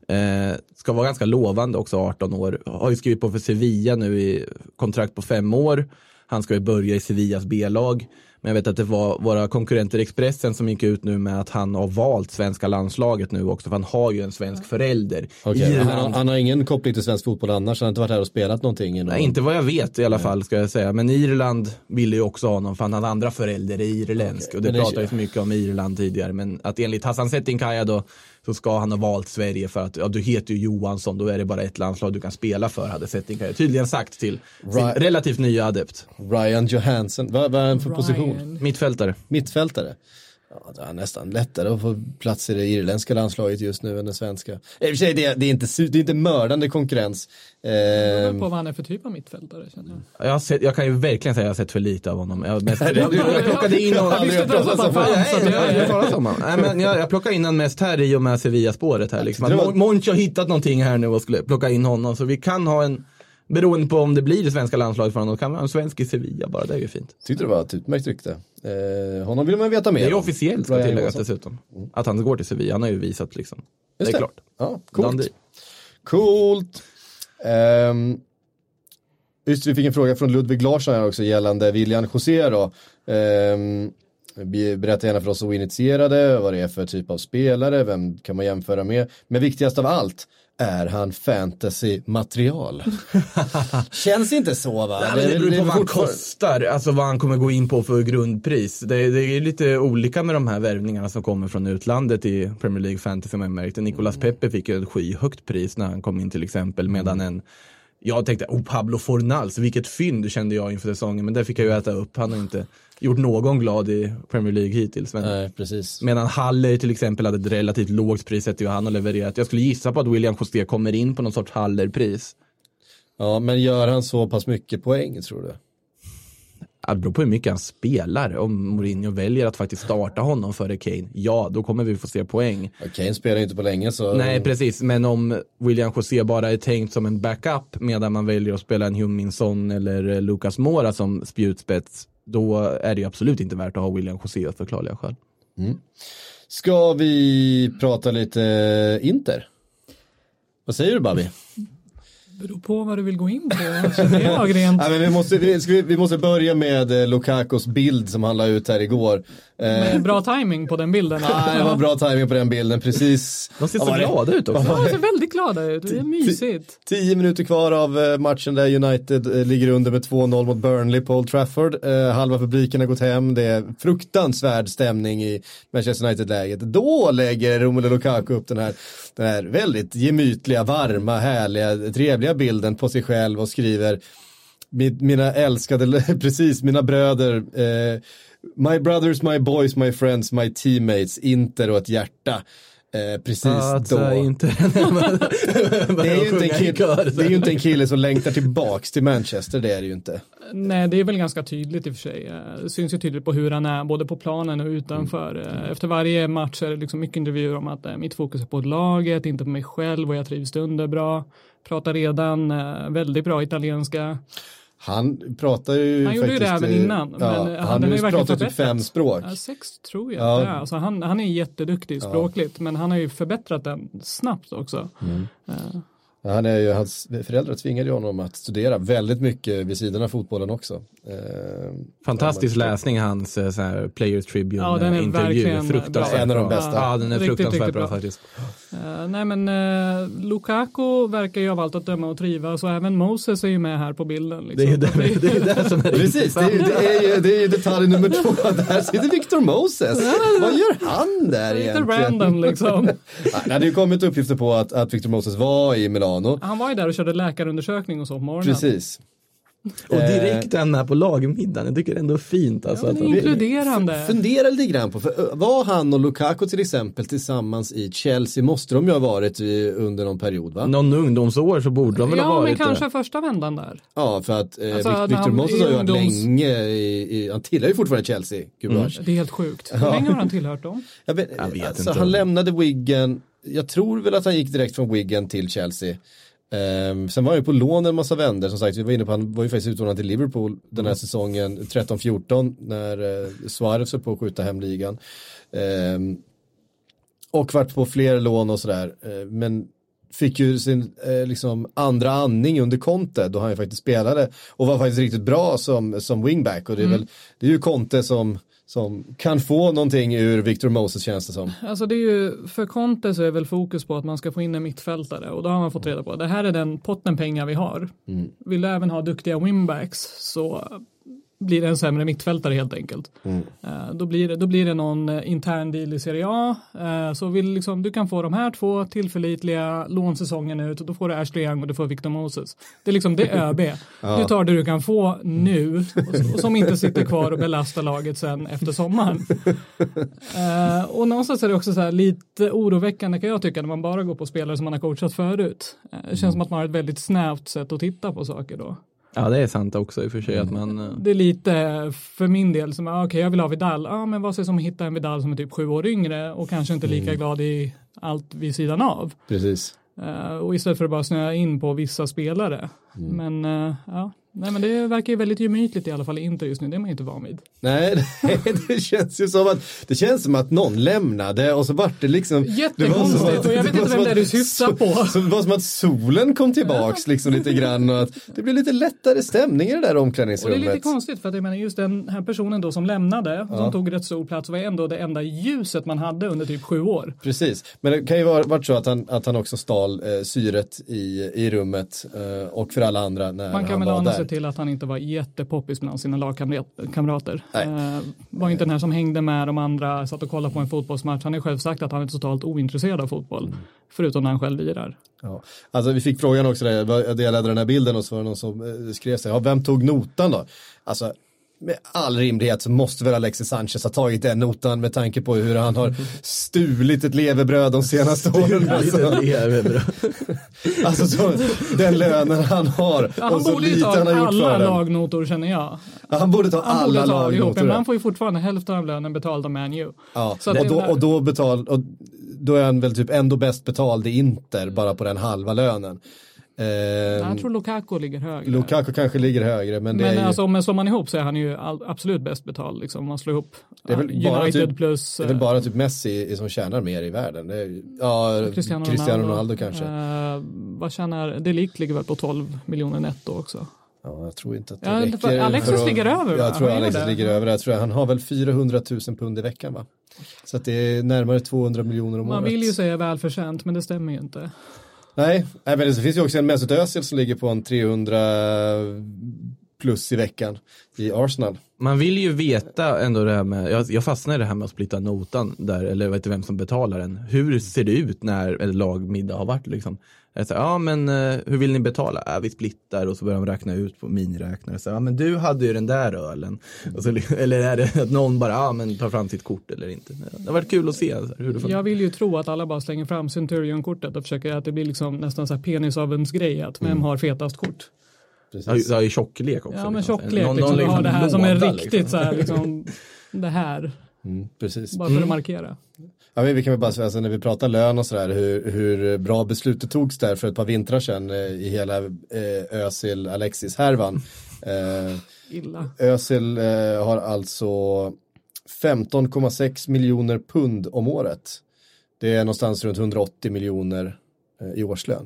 Eh, ska vara ganska lovande också, 18 år. Har ju skrivit på för Sevilla nu i kontrakt på fem år. Han ska ju börja i Sevillas B-lag. Men jag vet att det var våra konkurrenter i Expressen som gick ut nu med att han har valt svenska landslaget nu också. För han har ju en svensk förälder. Okej, Irland. han, han har ingen koppling till svensk fotboll annars, han har inte varit här och spelat någonting. någon- Nej, inte vad jag vet i alla fall ska jag säga. Men Irland ville ju också ha honom för han hade andra förälder är irländsk. Och det det- pratades mycket om Irland tidigare. Men att enligt Hassan Setinkaya då så ska han ha valt Sverige för att ja, du heter ju Johansson, då är det bara ett landslag du kan spela för, hade Setinkaya tydligen sagt till sin Right. relativt nya adept. Ryan Johansson, vad, vad är han för position? Ryan. Mittfältare. Mittfältare. Ja, det är nästan lättare att få plats i det irländska landslaget just nu än det svenska. I och för sig, det är, det är, inte, det är inte mördande konkurrens. Det beror Ehm, på vad han är för typ av mittfältare känner jag. Jag, har sett, jag kan ju verkligen säga att jag har sett för lite av honom. Jag, mest, [laughs] jag, jag plockade in honom. Jag visste inte ens att han fanns, plockade in honom mest här i och med Sevilla-spåret här. Liksom. Det Mon- Monchi har hittat någonting här nu och skulle plocka in honom. Så vi kan ha en, beroende på om det blir det svenska landslaget för honom, då kan vi ha en svensk i Sevilla bara. Det är ju fint. Tyckte det var ett utmärkt rykte. Eh, honom vill man veta mer Det är om. officiellt ska tilläggas Johansson. dessutom. Att han går till Sevilla. Han har ju visat liksom. Det är Just klart. Ja, coolt. Dundee. Coolt. Um, just vi fick en fråga från Ludvig Larsson här också gällande William José då. Um, berätta gärna för oss som initierade vad det är för typ av spelare, vem kan man jämföra med. Men viktigast av allt, är han fantasy-material? [laughs] Känns inte så va? Men det beror är på vad han kostar, alltså vad han kommer gå in på för grundpris. Det, det är lite olika med de här värvningarna som kommer från utlandet i Premier League Fantasy som jag märkte. Nicolas Pepe fick ju ett skyhögt pris när han kom in till exempel, medan en jag tänkte, oh Pablo Fornals, vilket fynd kände jag inför säsongen, men det fick jag ju äta upp. Han har inte gjort någon glad i Premier League hittills. Men Nej, precis. Medan Haller till exempel hade ett relativt lågt pris sett till vad han har levererat. Jag skulle gissa på att William José kommer in på någon sorts Haller-pris. Ja, men gör han så pass mycket poäng tror du? Det beror på hur mycket han spelar. Om Mourinho väljer att faktiskt starta honom före Kane, ja då kommer vi få se poäng. Kane spelar ju inte på länge så. Nej precis, men om William José bara är tänkt som en backup medan man väljer att spela en Huminson eller eh, Lucas Mora som spjutspets, då är det ju absolut inte värt att ha William José av förklarliga skäl. Ska vi prata lite Inter? Vad säger du Babi? Beror på vad du vill gå in på. känner jag rent. [laughs] Nej, men vi, måste, vi, måste börja med eh, Lukakos bild som han la ut här igår. Eh, Med bra timing på den bilden. [laughs] nej, det var bra timing på den bilden, precis. De ser så det? glada ut också. Ja, de ser väldigt glada ut. Det är mysigt. Tio minuter kvar av eh, matchen där United eh, ligger under med 2-0 mot Burnley på Old Trafford. Eh, halva publiken har gått hem. Det är fruktansvärd stämning i Manchester United-läget. Då lägger Romelu Lukaku upp den här, den här väldigt gemytliga, varma, härliga, trevliga bilden på sig själv och skriver mina älskade, [laughs] precis, mina bröder, eh, my brothers, my boys, my friends, my teammates, Inter och ett hjärta. Eh, precis Att, då. äh, inte [laughs] Det är, ju inte en kille, det är ju inte en kille som längtar tillbaks till Manchester, det är det ju inte. Nej, det är väl ganska tydligt i och för sig. Eh, Det syns ju tydligt på hur han är, både på planen och utanför. Eh, Efter varje match är det liksom mycket intervjuer om att eh, mitt fokus är på laget, inte på mig själv och jag trivs underbra. Pratar redan eh, väldigt bra italienska. Han pratar ju Han gjorde ju det även eh, innan, Ja, men, eh, han har verkligen pratar typ fem språk. Ja, sex tror jag. Ja. Alltså han, han är jätteduktig språkligt, men han har ju förbättrat den snabbt också. Eh, Han är ju, hans föräldrar tvingade honom att studera väldigt mycket vid sidan av fotbollen också. Eh, Fantastisk läsning hans eh, så här, Player Tribune Ja, den är intervju. verkligen Fruktansvärt bra. En av de bästa. Ja, den är Riktigt, fruktansvärt riktigt bra, bra. faktiskt. Eh, nej men uh, Lukaku verkar ju av allt att döma att trivas och även Moses är ju med här på bilden. Liksom. Det är ju det, det, är det som är Precis, det är, det, är ju, det är ju detalj nummer två. Där sitter Victor Moses. Vad gör han där Lite egentligen? random liksom. [laughs] Nej, Det hade ju kommit uppgifter på att, att Victor Moses var i Milano. Han var ju där och körde läkarundersökning och så på morgonen. Precis. Och direkt är han med på lagmiddagen. Jag tycker det är ändå fint. Alltså, Ja, att det är han- inkluderande. Fundera lite grann på, för var han och Lukaku till exempel tillsammans i Chelsea måste de ju ha varit i, under någon period va? Någon ungdomsår så borde de väl ha Ja, men varit kanske det. första vändan där. Ja, för att eh, Alltså, Victor Moses har ju varit ungdoms- länge i, i, han tillhör ju fortfarande Chelsea, gubevars. Det är helt sjukt. Hur länge har han tillhört dem? Jag vet, Jag vet alltså, inte. Han lämnade Wiggen, jag tror väl att han gick direkt från Wiggen till Chelsea. Ehm, sen var han ju på lån en massa vänder, som sagt, vi var inne på, han var ju faktiskt utlånad till Liverpool den här säsongen 13-14 när eh, Suarez höll på att skjuta hem ligan. Ehm, och varit på fler lån och sådär, eh, men fick ju sin eh, liksom andra andning under Conte då han ju faktiskt spelade och var faktiskt riktigt bra som, som wingback och det är väl, det är ju Conte som som kan få någonting ur Victor Moses känns det som. Alltså det är ju, för Conte så är väl fokus på att man ska få in en mittfältare och då har man fått reda på det här är den potten pengar vi har. Vill du även ha duktiga winbacks så blir en sämre mittfältare helt enkelt. Eh, då, blir det, då blir det någon eh, intern deal i Serie A. Eh, så vill liksom, du kan få de här två tillförlitliga lånsäsongen ut och då får du Ashley Young och du får Victor Moses. Det är liksom det är [laughs] ÖB. Du tar det du kan få nu och, och som inte sitter kvar och belastar laget sen efter sommaren. Och någonstans är det också så här lite oroväckande kan jag tycka när man bara går på spelare som man har coachat förut. Det känns som att man har ett väldigt snävt sätt att titta på saker då. Ja, det är sant också i och för sig att man... eh, Det är lite för min del som, ah, okej jag vill ha Vidal, ja men vad sägs om att hitta en Vidal som är typ sju år yngre och kanske inte lika glad i allt vid sidan av. Precis. Eh, och istället för att bara snöa in på vissa spelare. Men eh, ja, nej men det verkar ju väldigt gemytligt i alla fall i Inter just nu, det är man ju inte van vid. Nej, [laughs] det, det känns ju som att det känns som att någon lämnade och så vart det liksom det Jättekonstigt, att- och jag vet det inte vem det är du syftar på. [laughs] Så, det var som att solen kom tillbaks liksom lite grann och att det blev lite lättare stämning i det där Och det är omklädningsrummet. lite konstigt för att jag menar just den här personen då som lämnade och som tog rätt stor plats var ändå det enda ljuset man hade under typ sju år. Precis, men det kan ju vara varit så att han, att han också stal eh, syret i, i rummet eh, och för alla andra när Man han var där. Sig till att han inte var jättepoppis bland sina lagkamrater. Eh, var inte den här som hängde med de andra, satt och kollade på en fotbollsmatch. Han har själv sagt att han är totalt ointresserad av fotboll. Mm. Förutom när han själv lirar. Ja. Alltså vi fick frågan också, där, jag delade den här bilden och så var det någon som eh, skrev sig, ja, vem tog notan då? Alltså med all rimlighet så måste väl Alexis Sanchez ha tagit den notan med tanke på hur han har stulit ett levebröd de senaste åren. Alltså, [laughs] alltså så, den lönen han har Ja, han borde ju ta han har gjort alla lagnotor känner jag. Ja, Han borde ta Han borde alla ta allihop, lagnotor. men ja. han får ju fortfarande hälften av lönen betald av Man U. Ja, Så och, då, och då betal, och då är han väl typ ändå bäst betald i Inter bara på den halva lönen. Eh, Jag tror Lukaku ligger högre. Lukaku kanske ligger högre, men det men är ju... alltså om man slår man ihop så är han ju all, absolut bäst betald. Liksom. Om man slår ihop Det är väl bara United typ- plus Det är väl eh, bara typ Messi som tjänar mer i världen. Är, ja, Cristiano, Cristiano, Ronaldo, kanske. Eh, vad tjänar, det ligger väl på 12 miljoner netto också. Ja, jag tror inte att det Ja, räcker. för Alexis för ligger över, va? Jag tror Han gör Alexis ligger över. Jag tror han har väl 400 000 pund i veckan va? Så att det är närmare 200 miljoner om Man året. vill ju säga välförtjänt, men det stämmer ju inte. Nej, men det finns ju också en Mesut Özil som ligger på en 300 plus i veckan i Arsenal. Man vill ju veta ändå det här med, jag, jag fastnar i det här med att splitta notan där, eller jag vet inte vem som betalar den. Hur ser det ut när ett lagmiddag har varit liksom? Jag säger, ja men eh, hur vill ni betala? Ja, vi splittar och så börjar de räkna ut på miniräknare. Så, ja men du hade ju den där ölen. Och så, [laughs] eller är det att någon bara, ja men tar fram sitt kort eller inte. Det har varit kul att se så här, hur det funkar. Jag vill ju tro att alla bara slänger fram Centurion-kortet och försöker att det blir liksom nästan så här penisavundsgrej att Mm. vem har fetast kort. Ja, ju- ja, i tjocklek också. Ja men liksom. tjocklek, Någon- liksom, någon du har det här som är riktigt liksom. så här liksom, [laughs] det här, Mm, precis. bara för att markera. Ja, men vi kan väl bara säga, alltså, när vi pratar lön och sådär, hur, hur bra beslutet togs där för ett par vintrar sedan eh, i hela eh, Özil Alexis-härvan. [laughs] Eh, Illa. Özil eh, har alltså 15,6 miljoner pund om året. Det är någonstans runt 180 miljoner eh, i årslön.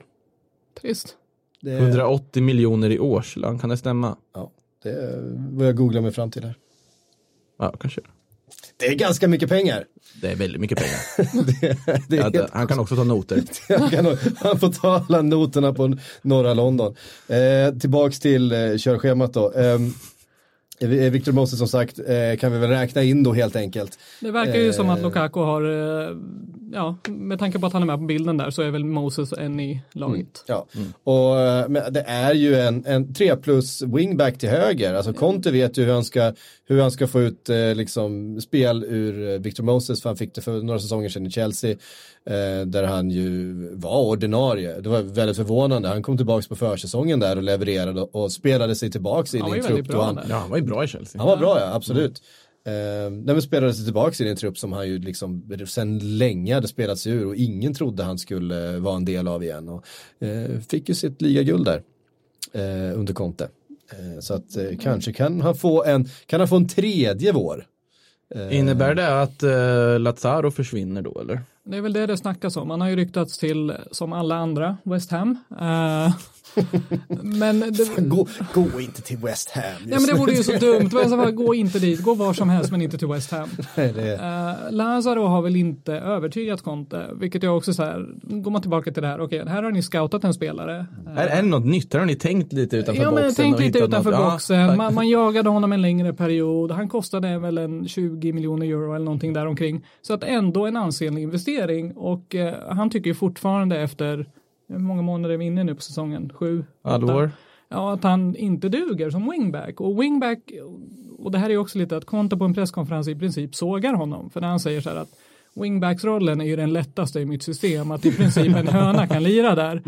Trist. Det är, 180 miljoner i årslön, kan det stämma? ja, det är vad jag googlar mig fram till här. Ja, kanske. Det är ganska mycket pengar. Det är väldigt mycket pengar. [laughs] Det är Ja, det, han kan också ta noter. [laughs] Han, kan, han får ta alla noterna på norra London. Eh, tillbaks till eh, körschemat då. Eh, Victor Moses som sagt eh, kan vi väl räkna in då helt enkelt. Det verkar ju som att Eh. Lukaku har, eh, ja, med tanke på att han är med på bilden där så är väl Moses en i laget. Ja, och eh, men det är ju en, en 3 plus wingback till höger. Alltså Conte vet ju hur han ska, hur han ska få ut eh, liksom spel ur eh, Victor Moses för han fick det för några säsonger sedan i Chelsea. Eh, där han ju var ordinarie. Det var väldigt förvånande. Han kom tillbaka på försäsongen där och levererade och spelade sig tillbaka i väldigt trupp. bra han. Ja, han var ju bra i Chelsea. han var bra ja, absolut. Eh, när vi spelade sig tillbaka i en trupp som han ju liksom sen länge hade spelat sig ur och ingen trodde han skulle vara en del av igen. Och, eh, fick ju sitt ligaguld där eh, under Conte. Eh, så att eh, kanske kan han få en, kan han få en tredje vår. Eh, Innebär det att uh, Lazaro försvinner då eller? Det är väl det det snackas om. Han har ju ryktats till, som alla andra, West Ham. Eh, men det, Gå, gå inte till West Ham. ja, men det vore ju så dumt. Men så bara, Gå inte dit, gå var som helst men inte till West Ham. det, Uh, Lazaro har väl inte övertygat Conte, vilket jag också så här, går man tillbaka till det här, okej, här har ni scoutat en spelare. Eh, Är, är det något nytt? Här har ni tänkt lite utanför Ja, boxen? men tänk och lite utanför något? Ja, boxen. tack. man, man jagade honom en längre period. Han kostade väl en 20 miljoner euro eller någonting däromkring. Så att ändå en ansenlig investering och eh, han tycker ju fortfarande efter många månader är vi inne nu på säsongen? Sju? Åtta? Ja, att han inte duger som wingback. Och wingback, och det här är också lite att Conte på en presskonferens i princip sågar honom. För när han säger så här att Wingbacksrollen är ju den lättaste i mitt system, att i princip en höna kan lira där.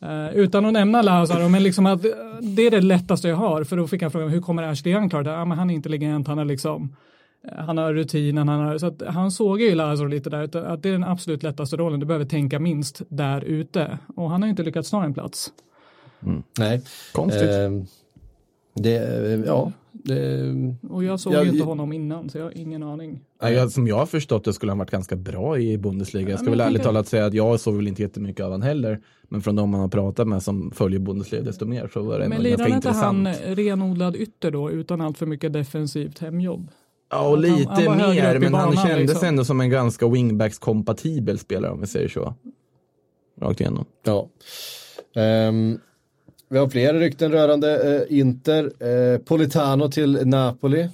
Eh, utan att nämna Lazaro, men liksom att eh, det är det lättaste jag har. För då fick han frågan, hur kommer Ashley Young klara det? Ja, men han är intelligent, han är liksom han har rutinen, han har, så att han sågar ju Lazaro lite där, att det är den absolut lättaste rollen, du behöver tänka minst där ute. Och han har ju inte lyckats ta en plats. nej. Konstigt. Eh, det, ja, det, Och jag såg Ja, ju inte honom innan, så jag har ingen aning. Ja, jag, som jag har förstått det skulle han varit ganska bra i Bundesliga. Jag ska men väl jag ärligt talat säga att jag såg väl inte jättemycket av han heller. Men från de man har pratat med som följer Bundesliga desto mer så var det Men ändå lirar ganska inte intressant. han renodlad ytter då, utan allt för mycket defensivt hemjobb? Ja, och han- han lite var högre mer, men han banan, kändes liksom. ändå som en ganska wingbacks-kompatibel spelare om vi säger så. Rakt igenom. Ja. Ehm, vi har fler rykten rörande eh, Inter. Eh, Politano till Napoli.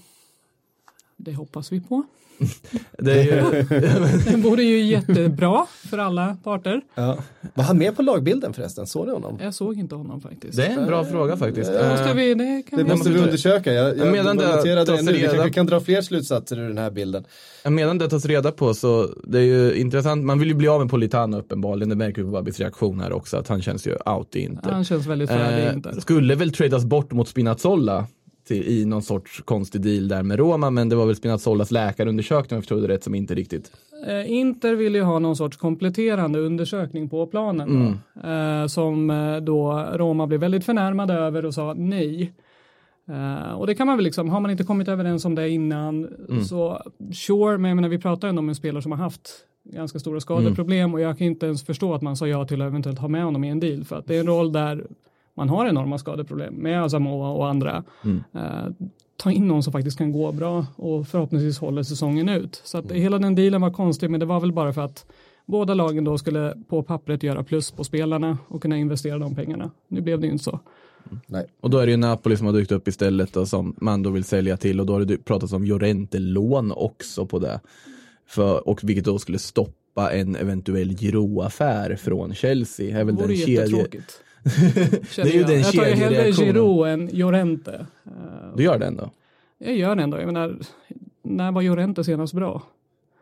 Det hoppas vi på. [laughs] Det är ju, [laughs] Det vore ju jättebra för alla parter. Ja. Var han med på lagbilden förresten? Såg ni honom? Jag såg inte honom faktiskt. det är en bra fråga faktiskt. Det måste vi, det kan Det vi måste vi undersöka. Jag, jag, Medan det noterade tas det nu. Vi reda- kanske kan dra fler slutsatser ur den här bilden. Medan det tas reda på så det är ju intressant. Man vill ju bli av med Politano uppenbarligen. Det märker vi på Babis reaktion här också att han känns ju out i Inter. Han känns väldigt färdig Eh, inte. skulle väl tradas bort mot Spinazzola till, i någon sorts konstig deal där med Roma, men det var väl Spinazzolas läkarundersökning om jag förstod det rätt som inte riktigt Eh, Inter vill ju ha någon sorts kompletterande undersökning på planen då, eh, som eh, då Roma blev väldigt förnärmade över och sa nej. Och det kan man väl liksom, har man inte kommit överens om det innan så sure, men jag menar vi pratar ändå om en spelare som har haft ganska stora skadeproblem och jag kan inte ens förstå att man sa ja till att eventuellt ha med honom i en deal för att det är en roll där man har enorma skadeproblem med Asamoah och andra. Eh, ta in någon som faktiskt kan gå bra och förhoppningsvis håller säsongen ut. Så att hela den dealen var konstig men det var väl bara för att båda lagen då skulle på pappret göra plus på spelarna och kunna investera de pengarna. Nu blev det ju inte så. Nej. Och då är det ju Napoli som har dykt upp istället och som man då vill sälja till och då har det pratats om Llorente-lån också på det. För, och vilket då skulle stoppa en eventuell Giroud-affär från Chelsea. Det vore den kedje... Det är ju den jag tar ju hellre. Giroud än Llorente. Du gör den då? Jag gör det ändå. Jag menar, när var Llorente senast bra?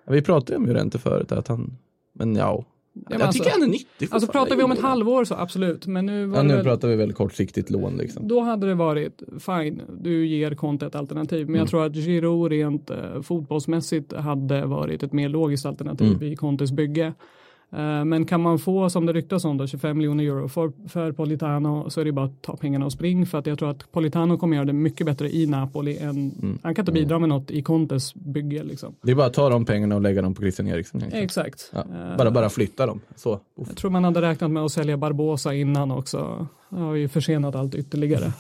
Ja, vi pratade ju om Llorente förut, att han, men ja. men jag alltså- tycker han är nyttig. Alltså pratar vi om ett halvår så absolut. Men nu var Ja, det nu väl, pratar vi väl kortsiktigt lån liksom. då hade det varit fine. Du ger Conte ett alternativ. Men Mm. jag tror att Giroud rent eh, fotbollsmässigt hade varit ett mer logiskt alternativ Mm. i Contes bygge. Eh, men kan man få, som det ryktas om, då, 25 miljoner euro för, för Politano så är det bara att ta pengarna och spring. För att jag tror att Politano kommer göra det mycket bättre i Napoli än, Mm. han kan inte bidra med något i Contes bygge liksom. Det är bara att ta de pengarna och lägga dem på Christian Eriksen. egentligen. Exakt. Ja, Eh, bara, bara flytta dem. Så. Uff. Jag tror man hade räknat med att sälja Barbosa innan också. Det har ju försenat allt ytterligare.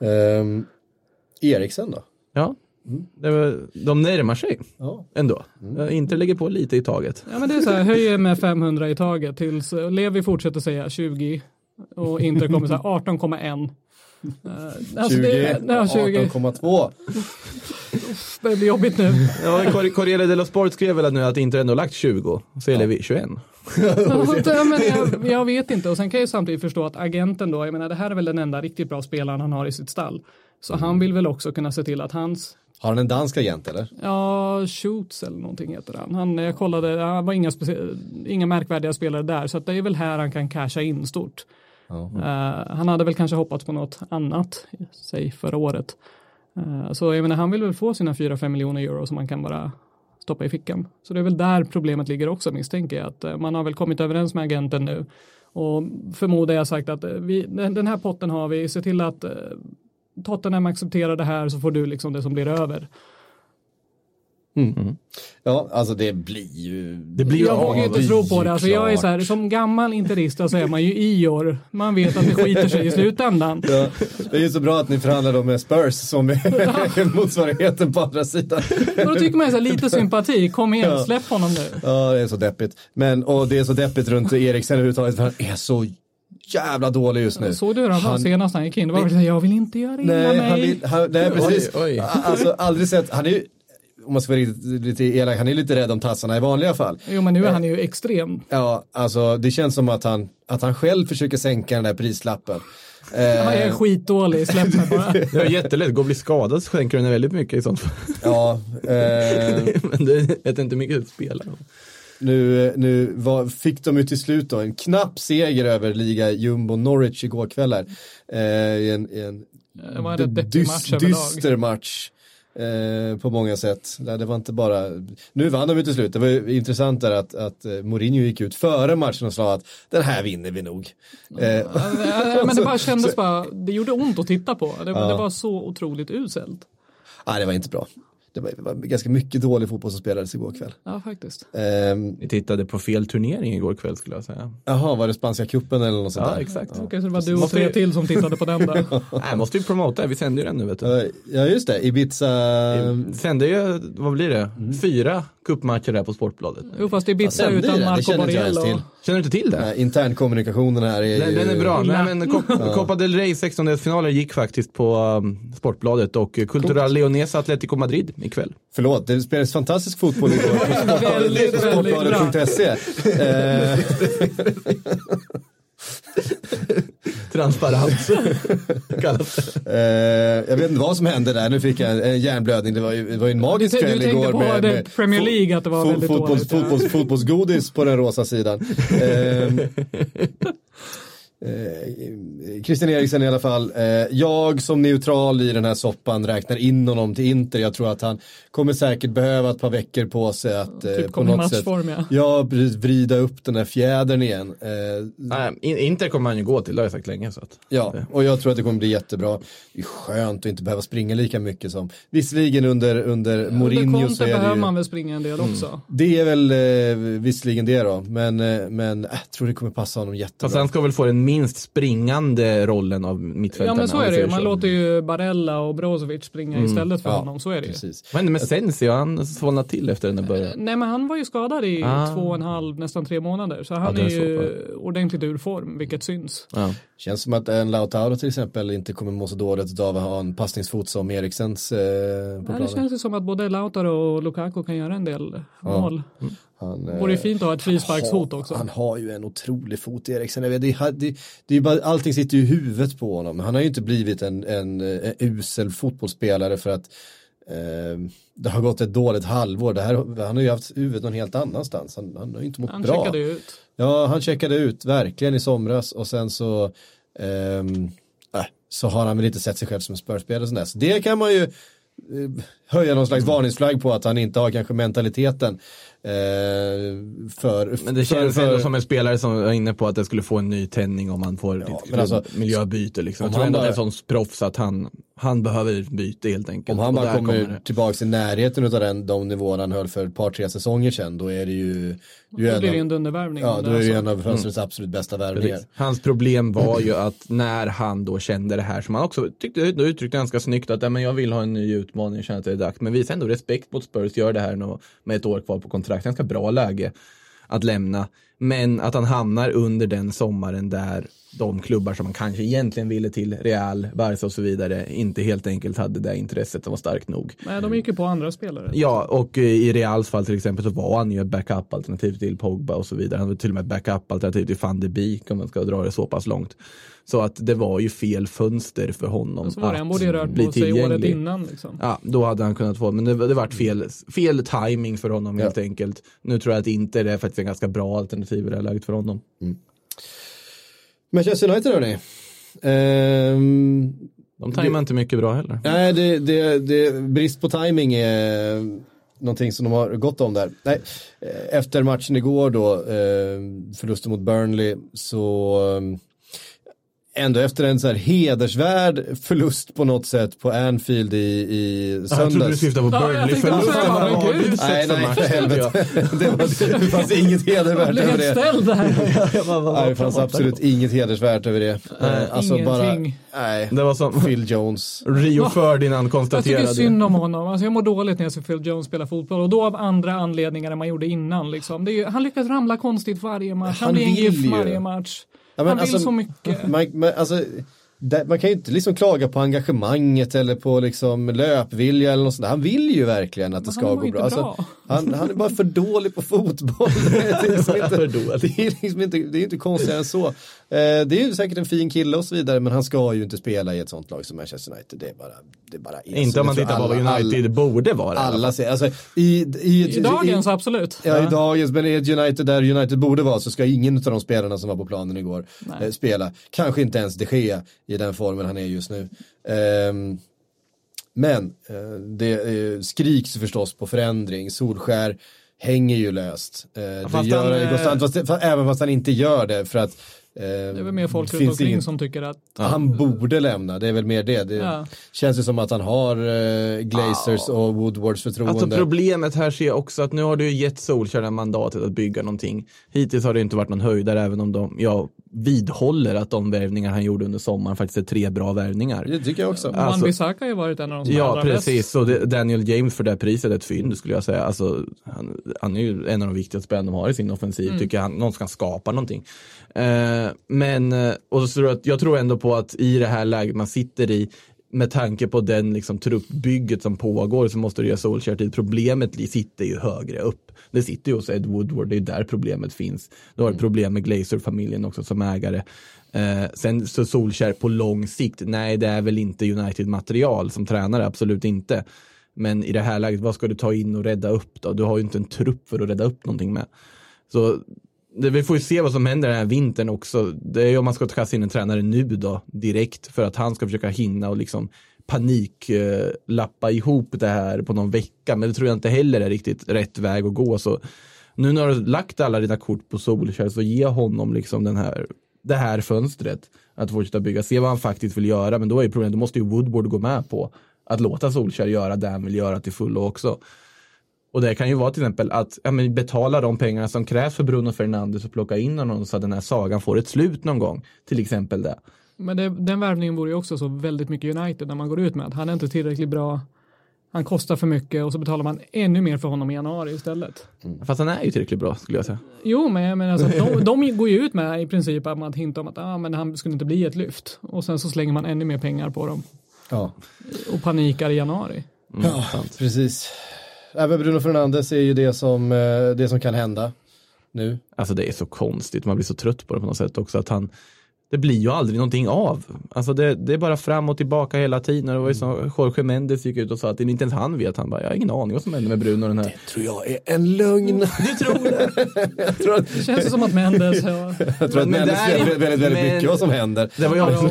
Ehm, Eriksen då? Ja, det var, de närmar sig Ja. ändå. Mm. Inte lägger på lite i taget. Ja men det är så här, höjer med 500 i taget tills eh, Levi fortsätter säga 20 och Inter kommer så här 18,1. Eh, alltså 20, det, ja, 20. 18,2. Det blir jobbigt nu. Ja, Cor- Corriere dello Sport skrev väl att nu att Inter ändå lagt 20, så är vi 21. Ja, men jag, jag vet inte och sen kan jag ju samtidigt förstå att agenten då, jag menar det här är väl den enda riktigt bra spelaren han har i sitt stall. Så han vill väl också kunna se till att hans Har han en dansk agent eller? Ja, Shoots eller någonting heter han. han jag kollade, han var inga, inga märkvärdiga spelare där, så det är väl här han kan casha in stort. Eh, han hade väl kanske hoppats på något annat, säg förra året. Eh, så jag menar, han vill väl få sina 4-5 miljoner euro som man kan bara stoppa i fickan. Så det är väl där problemet ligger också misstänker jag. Att eh, man har väl kommit överens med agenten nu. Och förmodar jag sagt att vi, den, här potten har vi, se till att Tottenham accepterar det här så får du liksom det som blir över. Ja, alltså det blir ju... Det blir Jag vågar inte tro på det. Alltså jag är så här, som gammal interista så är man ju Ior. Man vet att det skiter sig i slutändan. Ja, det är ju så bra att ni förhandlar med Spurs som [laughs] är motsvarigheten på andra sidan. Och då tycker man ju så här, lite sympati. Kom igen, släpp honom nu. Ja, det är så deppigt. Men, och det är så deppigt runt Eriksen överhuvudtaget för han är så jävla dålig just nu. Såg du hur han var senast han gick in? Det var väl jag vill inte göra illa Nej, mig. han vill, han, nej precis. Oj, oj. Alltså aldrig sett, han är ju, om man ska vara riktigt, lite elak, han är lite rädd om tassarna i vanliga fall. Jo men nu är han ju extrem. Ja, alltså det känns som att han, att han själv försöker sänka den där prislappen. [laughs] Han är Eh, skitdålig, släpp mig bara. [laughs] Det är jättelätt, gå och bli skadad så skänker den väldigt mycket i sånt fall. ja, eh, [laughs] Men det vet inte mycket du spelar. Nu, nu var, fick de ju till slut då en knapp seger över liga Jumbo Norwich igår kväll här. Eh, i en, i en Det var en dys- match dyster match. Eh, på många sätt. Nej, Det var inte bara, nu vann de ju till slut. Det var ju intressant där att, att eh, Mourinho gick ut före matchen och sa att den här vinner vi nog. Eh, Ja, Men det [laughs] bara kändes bara, det gjorde ont att titta på. Det, det var så otroligt uselt. nej, det var inte bra. Det var, det var ganska mycket dålig fotboll som spelades igår kväll. Ja, faktiskt. Eh, Vi tittade på fel turnering igår kväll skulle jag säga. Jaha, var det spanska kuppen eller något sånt Ja, där? exakt. Okej, så det var du och tre till som tittade på den där. [laughs] Nej, måste ju promota, vi sänder ju den nu vet du. Eh, Ja, just det. Ibiza. Sände ju, vad blir det, fyra cupmatcher där på Sportbladet. Jo, fast Ja, Ibiza utan Marco känner Känner du inte till det? Nej, internkommunikationen här är Den, ju... den är bra. Nej, men Cop- Copa del Rey 16-delsfinaler gick faktiskt på um, Sportbladet och Cultural Leonesa Atletico Madrid ikväll. Förlåt, det spelades fantastisk fotboll igår på. [laughs] Sportbladet.se. [laughs] [laughs] Transparens [laughs] kallas det. eh, jag vet inte vad som hände där, nu fick jag en, hjärnblödning. Det var ju, det var ju en magisk Du- du kväll tänkte igår på med, med Premier League, att det var fo- väldigt fotbolls, dåligt, fotbolls, Fotbollsgodis på den rosa sidan. [laughs] Eh, Eh, Christian Eriksen i alla fall. Eh, jag som neutral i den här soppan räknar in honom till Inter. Jag tror att han kommer säkert behöva ett par veckor på sig att eh, Typ på kom i något sätt ja. ja, vrida upp den här fjädern igen. Eh, Nej, In- Inter kommer han ju gå till, det har jag sagt länge. Så att. Ja, och jag tror att det kommer bli jättebra. Det är skönt att inte behöva springa lika mycket som, visserligen under, under Mourinho Under så är det behöver ju, man väl springa en del också. det är väl eh, visserligen det då, men, eh, men äh, jag tror det kommer passa honom jättebra. Fast han ska väl få den minst springande rollen av Ja mittfältarna. men så är det ju. Man så. låter ju Barella och Brozovic springa istället för Ja, honom. Så är det ju. Precis. Vad hände med Sensi? Har han svalnat till efter den där början? Nej men han var ju skadad i Ah. två och en halv, nästan tre månader. Så han det är är så ju ordentligt ur form, vilket syns. Ja. Känns som att en Lautaro till exempel inte kommer må så dåligt av att ha en passningsfot som Eriksens eh, på Ja, det planen. känns ju som att både Lautaro och Lukaku kan göra en del mål. Han, Det eh, vore fint att ha ett frisparkshot också. Han har ju en otrolig fot Eriksen. Det, det, det, är bara, allting sitter ju i huvudet på honom. Han har ju inte blivit en, en, en usel fotbollsspelare för att eh, det har gått ett dåligt halvår. Det här, han har ju haft huvudet någon helt annanstans. Han, han har ju inte mått Han bra. checkade ju ut. Ja, han checkade ut verkligen i somras och sen så ehm, äh, så har han väl inte sett sig själv som en spörspelare sen dess. Det kan man ju eh, höja någon slags varningsflagg på att han inte har kanske mentaliteten eh, för, Men det känns för, ändå som en spelare som var inne på att det skulle få en ny tändning om han får Ja, ett alltså, miljöbyte. Liksom. om Jag tror han ändå att det är en sån proffs att han, han behöver byte helt enkelt. Om han bara kommer, det. tillbaka i närheten av den, de nivåer han höll för ett par, tre säsonger sedan, då är det ju, ju Då blir det en dundervärvning. ja, då det är det en av fönstrets absolut bästa värvningar. Hans problem var ju att när han då kände det här som han också tyckte, då uttryckte ganska snyggt att ja, men jag vill ha en ny utmaning, jag känner att det är dags. Men visa ändå respekt mot Spurs, gör det här nu med ett år kvar på kontrakt. Ganska bra läge att lämna. Men att han hamnar under den sommaren där de klubbar som man kanske egentligen ville till, Real, Barca och så vidare, inte helt enkelt hade det intresset som var starkt nog. Nej, de gick ju på andra spelare. Ja, och eh, i Reals fall till exempel så var han ju ett backup-alternativ till Pogba och så vidare. Han var till och med backup-alternativ till van de Beek om man ska dra det så pass långt. Så att det var ju fel fönster för honom Så var det, han att borde ju rört bli på sig året innan. Liksom. Ja, då hade han kunnat få, men det, det vart fel, fel timing för honom helt enkelt. Nu tror jag att inte det är faktiskt en ganska bra alternativ i det här läget för honom. Manchester United hörni. Ehm, De tajmar inte mycket bra heller. Nej, det, det, det, brist på timing är någonting som de har gått om där. Nej, eh, efter matchen igår då, eh, förlusten mot Burnley, så eh, ändå efter en så här hedersvärd förlust på något sätt på Anfield i, i Jag trodde du söndags. syftade på Burnley-förlusten. Nej, nej, för helvete. [laughs] Det, var, det fanns inget hedervärt över det. ställd. [laughs] Nej, det fanns absolut inget hedersvärt över det. Eh, Alltså bara, Ingenting. nej. Det var som Phil Jones. Rio Ferdinand Jag tycker konstaterade. synd om honom. Alltså jag mår dåligt när jag ser Phil Jones spela fotboll och då av andra anledningar än man gjorde innan. Liksom. Det är ju, han lyckas ramla konstigt varje match. Han, Han blir en GIF varje match. Ja, men han vill alltså, så mycket. Man, man, alltså, där, man kan ju inte liksom klaga på engagemanget eller på liksom löpvilja eller något sånt där. Han vill ju verkligen att det ska gå bra. Alltså, han, han är bara för dålig på fotboll. [laughs] det, är liksom inte, det är liksom inte, det är inte konstigare än så. Eh, det är ju säkert en fin kille och så vidare men han ska ju inte spela i ett sånt lag som Manchester United. Det är bara, det är bara är så. Inte om man tittar på vad alla- United borde vara. i alla Alla ser, alltså i, i, I dagens absolut. Ja, i dagens, men i ett United där United borde vara så ska ingen av de spelarna som var på planen igår eh, spela. Kanske inte ens de Gea i den formen han är just nu. Ehm, men eh, det eh, skriks förstås på förändring. Solskär hänger ju löst. Eh, det fast gör han, han eh, konstant, fast, även fast han inte gör det för att Det är väl mer folk runt finns omkring som tycker att Han borde lämna, det är väl mer det. Det Ja. känns ju som att han har eh, Glazers och Woodwards förtroende. Alltså problemet här ser jag också att nu har du gett Solskjaer det mandatet att bygga någonting. Hittills har det inte varit någon höjdare även om de, jag vidhåller att de värvningar han gjorde under sommaren faktiskt är tre bra värvningar. det tycker jag också. Alltså- Bissaka har ju varit en av de som Ja, precis. det, Daniel James för det här priset är ett fynd skulle jag säga. Alltså, han, han är ju en av de viktigaste spelarna de har i sin offensiv. Mm. Tycker han, någon som kan skapa någonting. Eh, men, eh, och så tror jag, jag tror ändå på att i det här läget man sitter i, med tanke på den liksom, truppbygget som pågår så måste det göra Solskjaer till. Problemet sitter ju högre upp. Det sitter ju hos Ed Woodward, det är där problemet finns. Du har ett problem med Glazer-familjen också som ägare. Eh, sen så Solskjaer på lång sikt, nej det är väl inte United-material som tränare, absolut inte. Men i det här läget, vad ska du ta in och rädda upp då? Du har ju inte en trupp för att rädda upp någonting med. Så det, vi får ju se vad som händer den här vintern också. Det är ju om man ska kasta in en tränare nu då, direkt, för att han ska försöka hinna och liksom paniklappa eh, ihop det här på någon vecka. Men det tror jag inte heller är riktigt rätt väg att gå. Så nu när du har lagt alla dina kort på Solskjaer så ge honom liksom den här, det här fönstret att fortsätta bygga. Se vad han faktiskt vill göra. Men då är problemet, då måste ju Woodward gå med på att låta Solskjaer göra det han vill göra till fullo också. Och det kan ju vara till exempel att ja, men betala de pengarna som krävs för Bruno Fernandes och plocka in honom så att den här sagan får ett slut någon gång. Till exempel det. Men det, den värvningen vore ju också så väldigt mycket United när man går ut med att han är inte tillräckligt bra. Han kostar för mycket och så betalar man ännu mer för honom i januari istället. Fast han är ju tillräckligt bra skulle jag säga. Jo, men menar alltså, [laughs] de, de går ju ut med i princip att man hintar om att ah, men han skulle inte bli ett lyft. Och sen så slänger man ännu mer pengar på dem Ja, och panikar i januari. ja precis. Även Bruno Fernandes är ju det som, eh, det som kan hända nu. Alltså det är så konstigt, man blir så trött på det på något sätt också att han det blir ju aldrig någonting av. Alltså det, det är bara fram och tillbaka hela tiden. Det var ju som Jorge Mendes gick ut och sa att inte ens han vet. Han bara, jag har ingen aning vad som händer med Bruno den här. tror jag är en lögn. Du tror det? [laughs] jag tror att, Det känns som att Mendes ja, jag tror att Men Mendes vet väldigt, väldigt men- mycket vad som händer. Det var ju också,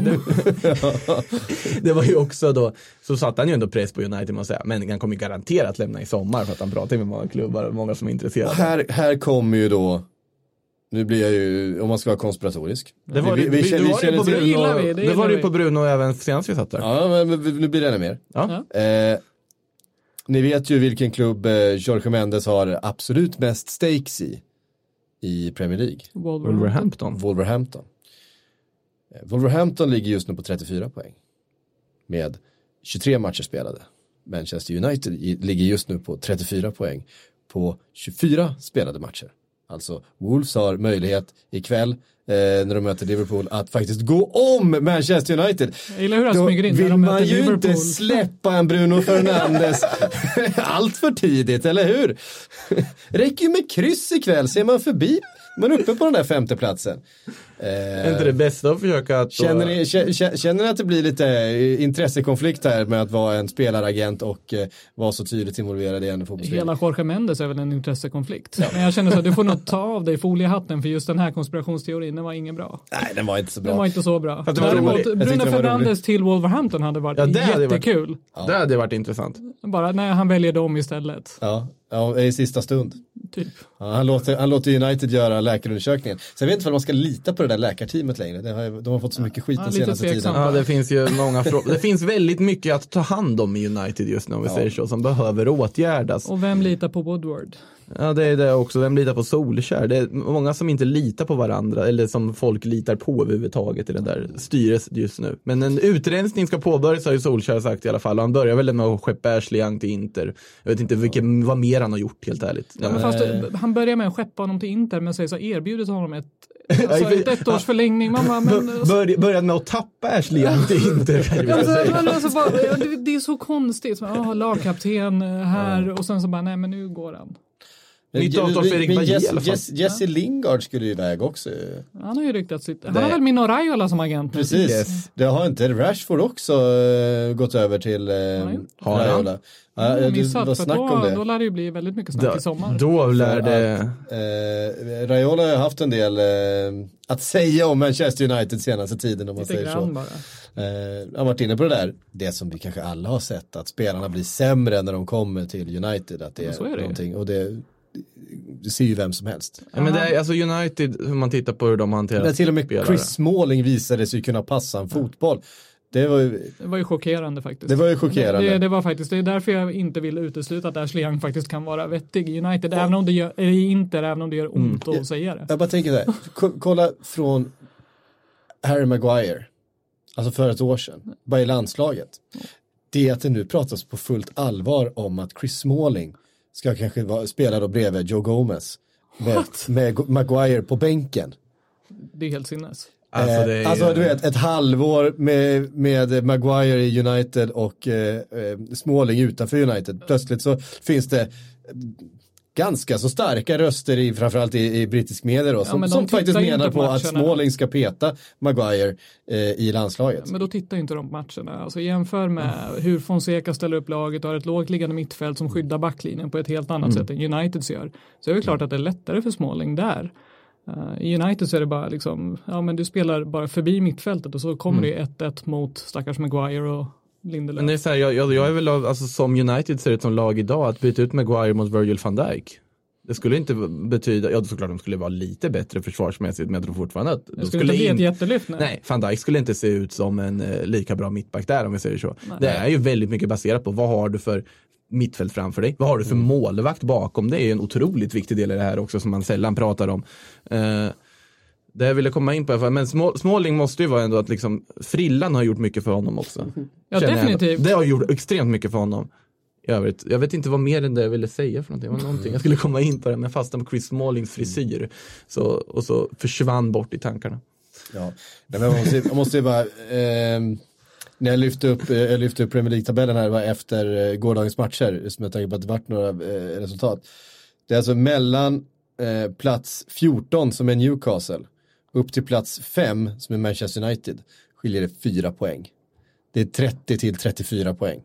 Ja. [laughs] det var ju också då, så satte han ju ändå press på United att säga, men han kommer ju garanterat lämna i sommar för att han pratar med många klubbar och många som är intresserade. Här, här kommer ju då, nu blir jag ju, om man ska vara konspiratorisk. Det var, vi, känner- du var det på känner till- gillar vi, Bruno, det det var gillar det vi. på Bruno även senast vi satt där. Ja, men men nu blir det ännu mer. Ja. Eh, ni vet ju vilken klubb eh, Jorge Mendes har absolut mest stakes i, i Premier League. Wolverhampton. Wolverhampton. Wolverhampton. Eh, Wolverhampton ligger just nu på 34 poäng. Med 23 matcher spelade. Manchester United ligger just nu på 34 poäng på 24 spelade matcher. Alltså Wolves har möjlighet ikväll eh, när de möter Liverpool att faktiskt gå om Manchester United. Jag gillar hur han Då smyger in när vill de man ju Liverpool. inte släppa en Bruno Fernandes [laughs] allt för tidigt, eller hur? [laughs] Räcker ju med kryss ikväll, ser man förbi. Man är uppe på den där femteplatsen. Är inte det bästa att försöka att... Känner ni, kä- kä- känner ni att det blir lite eh, intressekonflikt här med att vara en spelaragent och eh, vara så tydligt involverad i en fotbollsförening? Hela Jorge Mendes är väl en intressekonflikt. Men jag känner så att du får nog ta av dig foliehatten för just den här konspirationsteorin, den var ingen bra. Nej, den var inte så Den bra. var inte så bra. Däremot, Bruno den Fernandes till Wolverhampton hade varit Ja, det hade varit- jättekul. Det hade varit intressant. Bara när han väljer dem istället. Ja, ja, i sista stund. Typ. Ja, han, låter, han låter United göra läkarundersökningen. Så jag vet inte om man ska lita på det där läkarteamet längre. Det har, de har fått så mycket skit Ja, den senaste tiden. Ja, det finns ju många frågor. Det finns väldigt mycket att ta hand om i United just nu om vi säger så, som behöver åtgärdas. Och vem litar på Woodward? Ja, det är det också. Vem litar på Solskär? Det är många som inte litar på varandra eller som folk litar på överhuvudtaget i det där styret just nu. Men en utrensning ska påbörjas har ju Solskär sagt i alla fall. Och han börjar väl med att skeppa Ashley Young till Inter. Jag vet inte vilken, vad mer han har gjort helt ärligt. Ja, men fast han börjar med att skeppa honom till Inter men säger så erbjudit honom ett, [laughs] alltså ett ettårs förlängning. Man bara, men, Bör, började med att tappa Ashley Young till Inter. Alltså, alltså bara, det, det är så konstigt. Så, ah, lagkapten eh, här och sen så bara, nej men nu går han. Nytt avtal för Erik Men Bajie i Jesse, alla fall. Jesse, Jesse Lingard skulle ju iväg också. Han har ju ryktat sitt. Han Det- har väl Mino Raiola som agent? Precis. Yes. Det har inte Rashford också uh, gått över till uh, Har han? Raiola? Ja, har missat, var snack då, om det. då lär det ju bli väldigt mycket snack i sommar. Då lär det... Eh, Raiola har haft en del eh, att säga om Manchester United senaste tiden om man Lite säger så. bara. Eh, jag har varit inne på det där, det som vi kanske alla har sett, att spelarna blir sämre när de kommer till United. Att det Ja, är, så är det någonting, och det, det ser ju vem som helst. Ja, men det är, alltså United, hur man tittar på hur de hanterar Men till och med spelare. Chris Smalling visade sig kunna passa en fotboll. Det var ju, Det var ju chockerande faktiskt. det var ju chockerande. Det, det var faktiskt, det är därför jag inte vill utesluta att Ashley Young faktiskt kan vara vettig i United, även om det gör, eller i Inter, även om det gör ont att säga det. Jag bara tänker så här, ko- kolla från Harry Maguire, alltså för ett år sedan, bara i landslaget. Det är att det nu pratas på fullt allvar om att Chris Smalling ska kanske vara, spela då bredvid Joe Gomez. Med, med Maguire på bänken. Det är helt sinnes. Alltså, det är, Eh, alltså du vet, ett halvår med, med Maguire i United och eh, eh, Smalling utanför United. Plötsligt så finns det ganska så starka röster i framförallt i, i brittisk media då, som, de som faktiskt menar på på att. Smalling ska peta Maguire eh, i landslaget. Men då tittar inte de på matcherna. Alltså jämför med hur Fonseca ställer upp laget och har ett lågt liggande mittfält som skyddar backlinjen på ett helt annat sätt än Uniteds gör. Så är det klart att det är lättare för Smalling där. Eh, I United så är det bara liksom, ja men du spelar bara förbi mittfältet och så kommer det 1-1 mot stackars Maguire och Lindelöf. Men det är så här, jag, jag, jag är väl av, alltså som United ser ut som lag idag, att byta ut Maguire mot Virgil van Dijk. Det skulle inte betyda, ja såklart de skulle vara lite bättre försvarsmässigt, men jag tror fortfarande att de det skulle inte bli ett jättelyft. Nej. Nej, van Dijk skulle inte se ut som en eh, lika bra mittback där om vi säger så. Nej. Det är ju väldigt mycket baserat på vad har du för mittfält framför dig? Vad har du för Mm. målvakt bakom? Det är en otroligt viktig del i det här också som man sällan pratar om. Eh, det jag ville komma in på, i alla fall, men Små- Smalling måste ju vara ändå att liksom, Frillan har gjort mycket för honom också. Ja, Känner jag definitivt. Det har gjort extremt mycket för honom. I övrigt, jag vet inte vad mer än det jag ville säga för någonting. Det var [laughs] någonting. Jag skulle komma in på det, men fastnade på Chris Smallings frisyr. Så, och så försvann bort i tankarna. Ja, Nej, men man måste, man måste ju bara, ehm, när jag lyfte upp, eh, jag lyfte upp Premier League-tabellen här var efter eh, gårdagens matcher, som jag tänker på att det vart några eh, resultat. Det är alltså mellan eh, plats 14 som är Newcastle, upp till plats 5 som är Manchester United, skiljer det 4 poäng. Det är 30 till 34 poäng.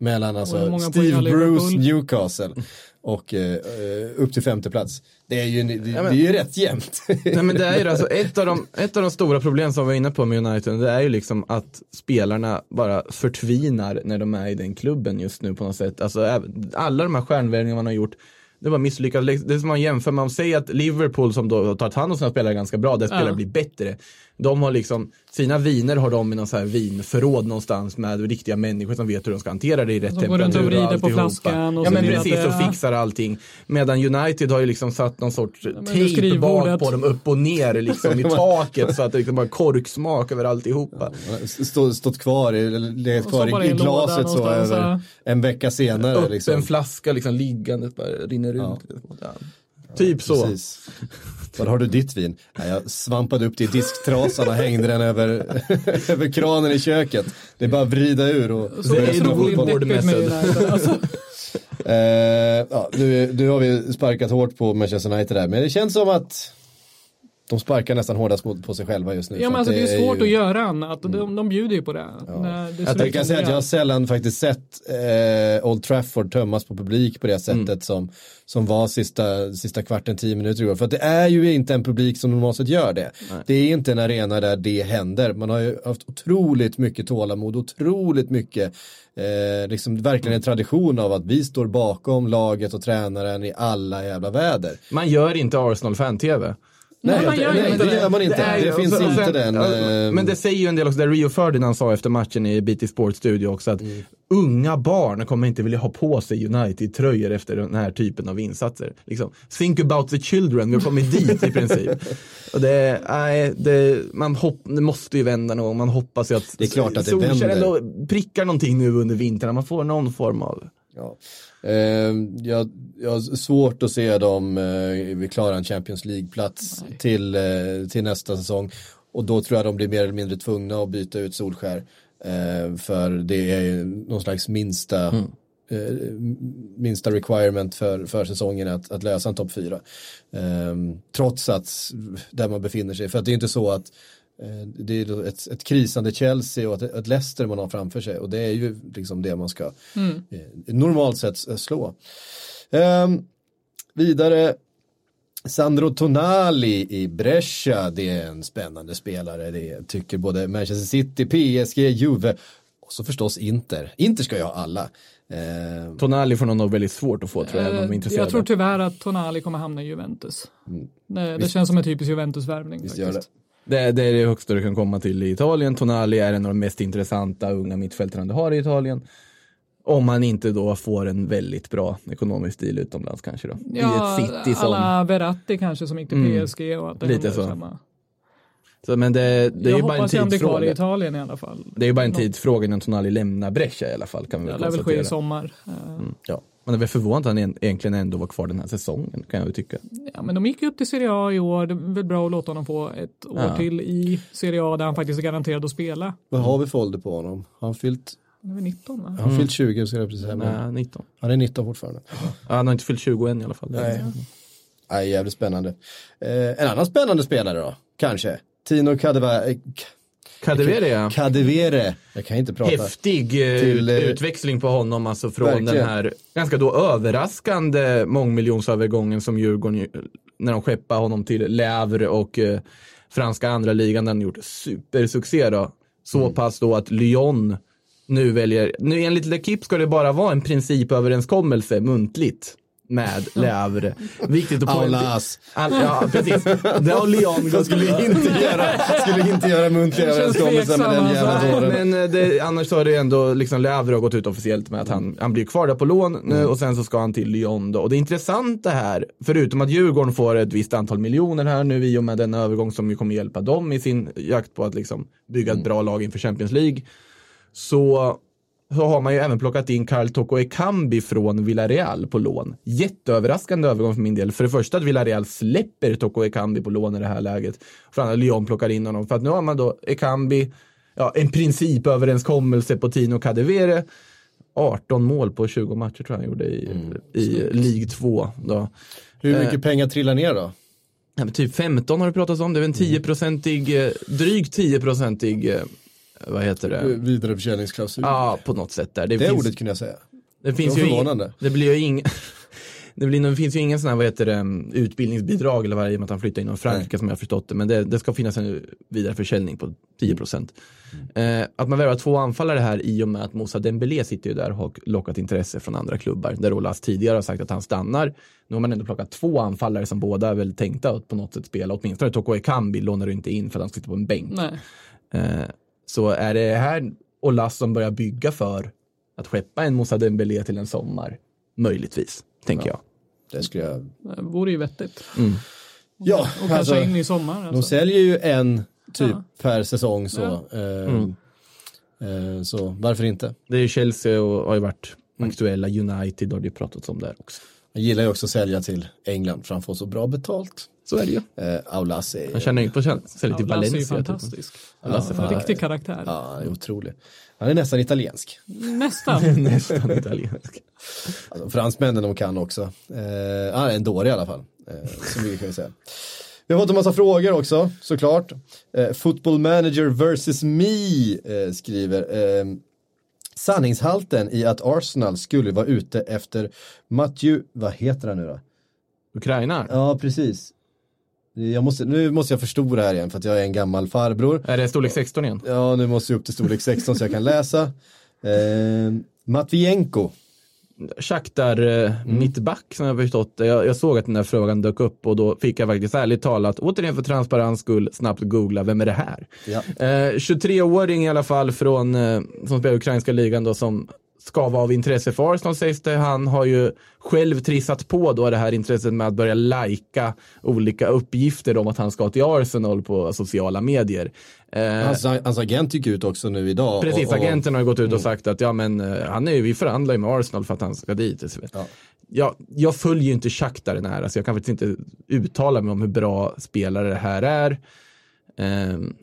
Mellan alltså Steve? Bruce Newcastle och eh, eh, upp till femte plats. Det är ju, det, det men- är ju rätt jämnt. [laughs] Nej men det är ju alltså ett av, de, ett av de stora problem som vi var inne på med United, det är ju liksom att spelarna bara förtvinar när de är i den klubben just nu på något sätt. Alltså alla de här stjärnvärvningarna man har gjort, det var misslyckat. Det är som man jämför med, om säger att Liverpool som då har tagit hand om sina spelare ganska bra, spelare Ja. blir bättre. De har liksom, sina viner har de i någon så här vinförråd någonstans med riktiga människor som vet hur de ska hantera det i rätt Som går runt och temperatur vrider på flaskan och Ja men precis, och fixar allting. Medan United har ju liksom satt någon sorts tejp bak på dem upp och ner liksom i [laughs] taket så att det liksom bara korksmak över alltihopa. Stå, stått kvar, legat kvar i, i glaset så över en vecka senare. Upp liksom. en flaska liksom liggandes bara rinner ut. Ja. Typ så. Precis. Var har du ditt vin? Nej, jag svampade upp det i disktrasan och hängde den över, [laughs] över kranen i köket. Det är bara att vrida ur och Så Det är det. Alltså. [laughs] Eh, ja, nu, nu har vi sparkat hårt på Manchester United där, men det känns som att de sparkar nästan hårdast på sig själva just nu. Ja men alltså det är svårt ju- att göra annat. De, de bjuder ju på det. det, det är så Jag kan säga att jag har sällan faktiskt sett eh, Old Trafford tömmas på publik på det sättet Mm. som, som var sista, sista kvarten, tio minuter igår. För att det är ju inte en publik som normalt sett gör det. Det är inte en arena där det händer. Man har ju haft otroligt mycket tålamod, otroligt mycket, eh, liksom verkligen en tradition av att vi står bakom laget och tränaren i alla jävla väder. Man gör inte Arsenal fan-tv. Nej, man gör nej, inte det gör man inte. Det, ju- finns så- inte sen- den. eh, Men det säger ju en del också, det Rio Ferdinand sa efter matchen i BT Sports studio också, att unga barn kommer inte vilja ha på sig United-tröjor efter den här typen av insatser. Liksom, think about the children, vi har kommit dit i princip. [laughs] Och det, nej, det, man hopp, det måste ju vända någon man hoppas ju att Det är klart att det vänder. prickar någonting nu under vintern, man får någon form av Ja. Eh, jag, jag har svårt att se dem eh, klara en Champions League-plats till, eh, till nästa säsong. Och då tror jag de blir mer eller mindre tvungna att byta ut Solskär. Eh, för det är någon slags minsta, eh, minsta requirement för, för säsongen att, att lösa en topp fyra. Eh, trots att där man befinner sig. För att det är inte så att det är då ett, ett krisande Chelsea och ett, ett Leicester man har framför sig. Och det är ju liksom det man ska eh, normalt sett s- slå. Ehm, vidare, Sandro Tonali i Brescia, det är en spännande spelare, det tycker både Manchester City, PSG, Juve och så förstås Inter. Inter ska ju ha alla. Ehm, Tonali får nog väldigt svårt att få tror jag, om de är Eh. Jag tror tyvärr att Tonali kommer hamna i Juventus. Det, det känns som en typisk Juventus-värvning. Mm. Visst gör faktiskt. Det, det är det högsta du kan komma till i Italien. Tonali är en av de mest intressanta unga mittfältarna du har i Italien. Om man inte då får en väldigt bra ekonomisk deal utomlands kanske då. Ja, I ett city som... alla Verratti kanske som gick till Mm. PSG och att det Lite så. samma. Så, men det, det är Jag ju bara en han blir kvar i tidsfråga. Italien i alla fall. Det är ju bara en tidsfråga innan Tonali lämnar Brescia i alla fall kan vi Det lär väl ske i sommar. Eh, ja. Man är väl förvånad att han en- egentligen ändå var kvar den här säsongen kan jag väl tycka. Ja, men de gick ju upp till Serie A i år. Det är väl bra att låta honom få ett år Ja. till i Serie A där han faktiskt är garanterad att spela. Vad har vi för ålder på honom? Har han fyllt, Han är väl 19 va? han fyllt 20? Ska jag precis säga. men Nej, 19. Han är 19 fortfarande. Ja, han har inte fyllt 20 än i alla fall. Nej. Nej, jävligt spännande. Eh, en annan spännande spelare då, kanske. Tino Kadeva, eh, Kadewere. Kadewere. Jag kan inte prata. Häftig eh, Till, eh, utväxling på honom, alltså från verkligen. den här ganska då överraskande mångmiljonsövergången som Djurgården ju när de skeppade honom till Le Havre och eh, franska andra ligan han gjort supersuccé då. Så Mm. pass då att Lyon nu väljer, nu enligt L'Equipe ska det bara vara en principöverenskommelse muntligt med Le Havre. Viktigt att poängtera. All, ja, precis. Det har Lyon gått Skulle inte göra, skulle inte göra muntliga överenskommelser med den jävla alltså. dåren. Men eh, det, annars så har det ändå, liksom Le Havre har gått ut officiellt med att han, han blir kvar där på lån nu och sen så ska han till Lyon då. Och det intressanta här, förutom att Djurgården får ett visst antal miljoner här nu i och med den övergång som ju kommer hjälpa dem i sin jakt på att liksom bygga ett bra lag inför Champions League. Så, så har man ju även plockat in Carl Toko Ekambi från Villarreal på lån. Jätteöverraskande övergång för min del. För det första att Villarreal släpper Toko Ekambi på lån i det här läget. För andra Lyon plockar in honom. För att nu har man då Ekambi, ja, en principöverenskommelse på Tino Kadewere. 18 mål på 20 matcher tror jag han gjorde i, i League 2. Då. Hur mycket pengar trillar ner då? Ja, typ 15 har det pratats om. Det är väl en 10-procentig, eh, drygt 10-procentig, eh, vad heter det? Vidareförsäljningsklausul. Ja, på något sätt där. Det, det finns, ordet kunde jag säga. det finns det ju ing-. Det blir ju ing, [laughs] det, blir, det finns ju ingen sån här, vad heter det, mm, utbildningsbidrag eller vad det är i och med att han flyttar inom Frankrike som jag har förstått det. Men det, det ska finnas en vidareförsäljning på 10 procent. Eh, att man värvar två anfallare här i och med att Moussa Dembélé sitter ju där och har lockat intresse från andra klubbar. Där Olas tidigare har sagt att han stannar. Nu har man ändå plockat två anfallare som båda är väl tänkta att på något sätt spela. Åtminstone Toko Ekambi lånar du inte in för att han sitter på en bänk. Nej. Eh, så är det här Olas som börjar bygga för att skeppa en Moussa Dembélé till en sommar? Möjligtvis, tänker jag. Det skulle jag... Det vore ju vettigt. Ja, Och kanske alltså, in i sommar. de Alltså. säljer ju en typ Ja. per säsong så. Eh, eh, så varför inte? Det är ju Chelsea och har ju varit aktuella. United har det ju pratats om där också. Jag gillar ju också att sälja till England för han får så bra betalt. Så är det ju. Eh, Aulas är, Han tjänar ju inte på till Ja, Lasse är ju Valencia. typ. fantastisk. Lasse är En riktig karaktär. ja, han är otrolig. Han är nästan italiensk. Nästan. [laughs] Nästan italiensk. Alltså, fransmännen de kan också. Eh, han är en dåre i alla fall. Eh, som vi kan säga. Vi har fått en massa frågor också, såklart. Eh, Football manager versus me eh, skriver. Eh, sanningshalten i att Arsenal skulle vara ute efter Matthew, vad heter han nu då? Ukraina? Ja, precis. Jag måste, nu måste jag förstora här igen för att jag är en gammal farbror. Är det storlek 16 igen? Ja, nu måste jag upp till storlek 16 så jag kan läsa. Eh, Matvienko. Shakhtar eh, mittback som jag förstått jag, jag såg att den där frågan dök upp och då fick jag faktiskt ärligt talat, återigen för transparens skull, snabbt googla, vem är det här? Ja. Eh, 23-åring i alla fall från, eh, som spelar ukrainska ligan då, som ska vara av intresse för Arsenal sägs det. Han har ju själv trissat på då det här intresset med att börja lajka olika uppgifter om att han ska till Arsenal på sociala medier. Eh, Hans, hans agent gick ut också nu idag. Precis, och- och- agenten har gått ut och sagt att ja men eh, han är ju, vi förhandlar ju med Arsenal för att han ska dit. Ja. ja, jag följer ju inte Shakhtar nära så jag kan faktiskt inte uttala mig om hur bra spelare det här är. Ehm,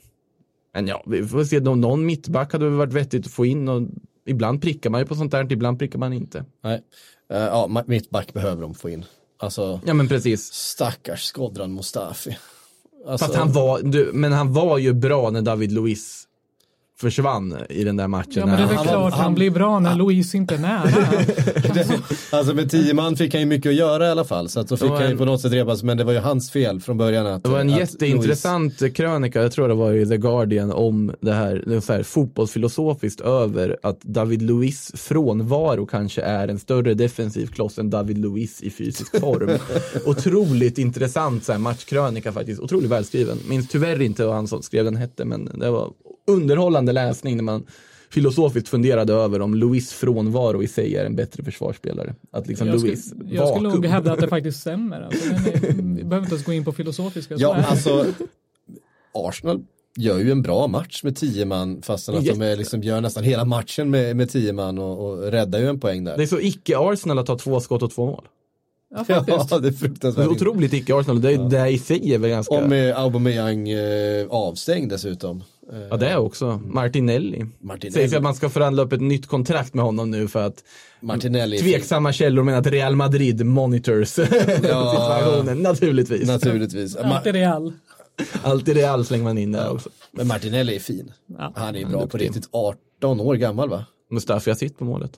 men ja, vi får se, någon mittback hade väl varit vettigt att få in och ibland prickar man ju på sånt där, ibland prickar man inte. Nej. Eh, ja, mittback behöver de få in. Alltså, Ja men precis. stackars Skodran Mustafi. Alltså, Fast han var, du, men han var ju bra när David Luiz försvann i den där matchen. Ja men det är väl Han- klart han- han blir bra när Louise inte är nära. [laughs] Alltså med tio man fick han ju mycket att göra i alla fall. Så att då fick han ju på något sätt repas, men det var ju hans fel från början. Att, Det var en att jätteintressant krönika, jag tror det var i The Guardian, om det här, det så här fotbollsfilosofiskt över att David Luiz frånvaro kanske är en större defensiv kloss än David Luiz i fysisk form. [laughs] Otroligt intressant så här, matchkrönika faktiskt, otroligt välskriven. Minns tyvärr inte vad han som skrev den hette, men det var underhållande läsning när man filosofiskt funderade över om Luiz frånvaro i sig är en bättre försvarsspelare. Att liksom Jag Luiz skulle, jag skulle nog hävda att det faktiskt stämmer. Alltså, vi behöver inte ens gå in på filosofiska. Ja, alltså Arsenal gör ju en bra match med tio man fastän att de är, liksom, gör nästan hela matchen med, med tio man och, och räddar ju en poäng där. Det är så icke-Arsenal att ta två skott och två mål. Ja, faktiskt. Ja, det är Det fruktansvärt. är otroligt icke-Arsenal. Det, det här i sig är väl ganska... Och med Aubameyang eh, avstängd dessutom. Eh, Ja, det är också. Martinelli. Martinelli. Sägs att man ska förhandla upp ett nytt kontrakt med honom nu för att Martinelli. tveksamma källor menar att Real Madrid monitors [laughs] situationen. Naturligtvis. Naturligtvis. Alltid Real. Alltid Real slänger man in där också. Men Martinelli är fin. Ja. Han är bra på duktig. riktigt. 18 år gammal va? Mustafi har sitt på målet.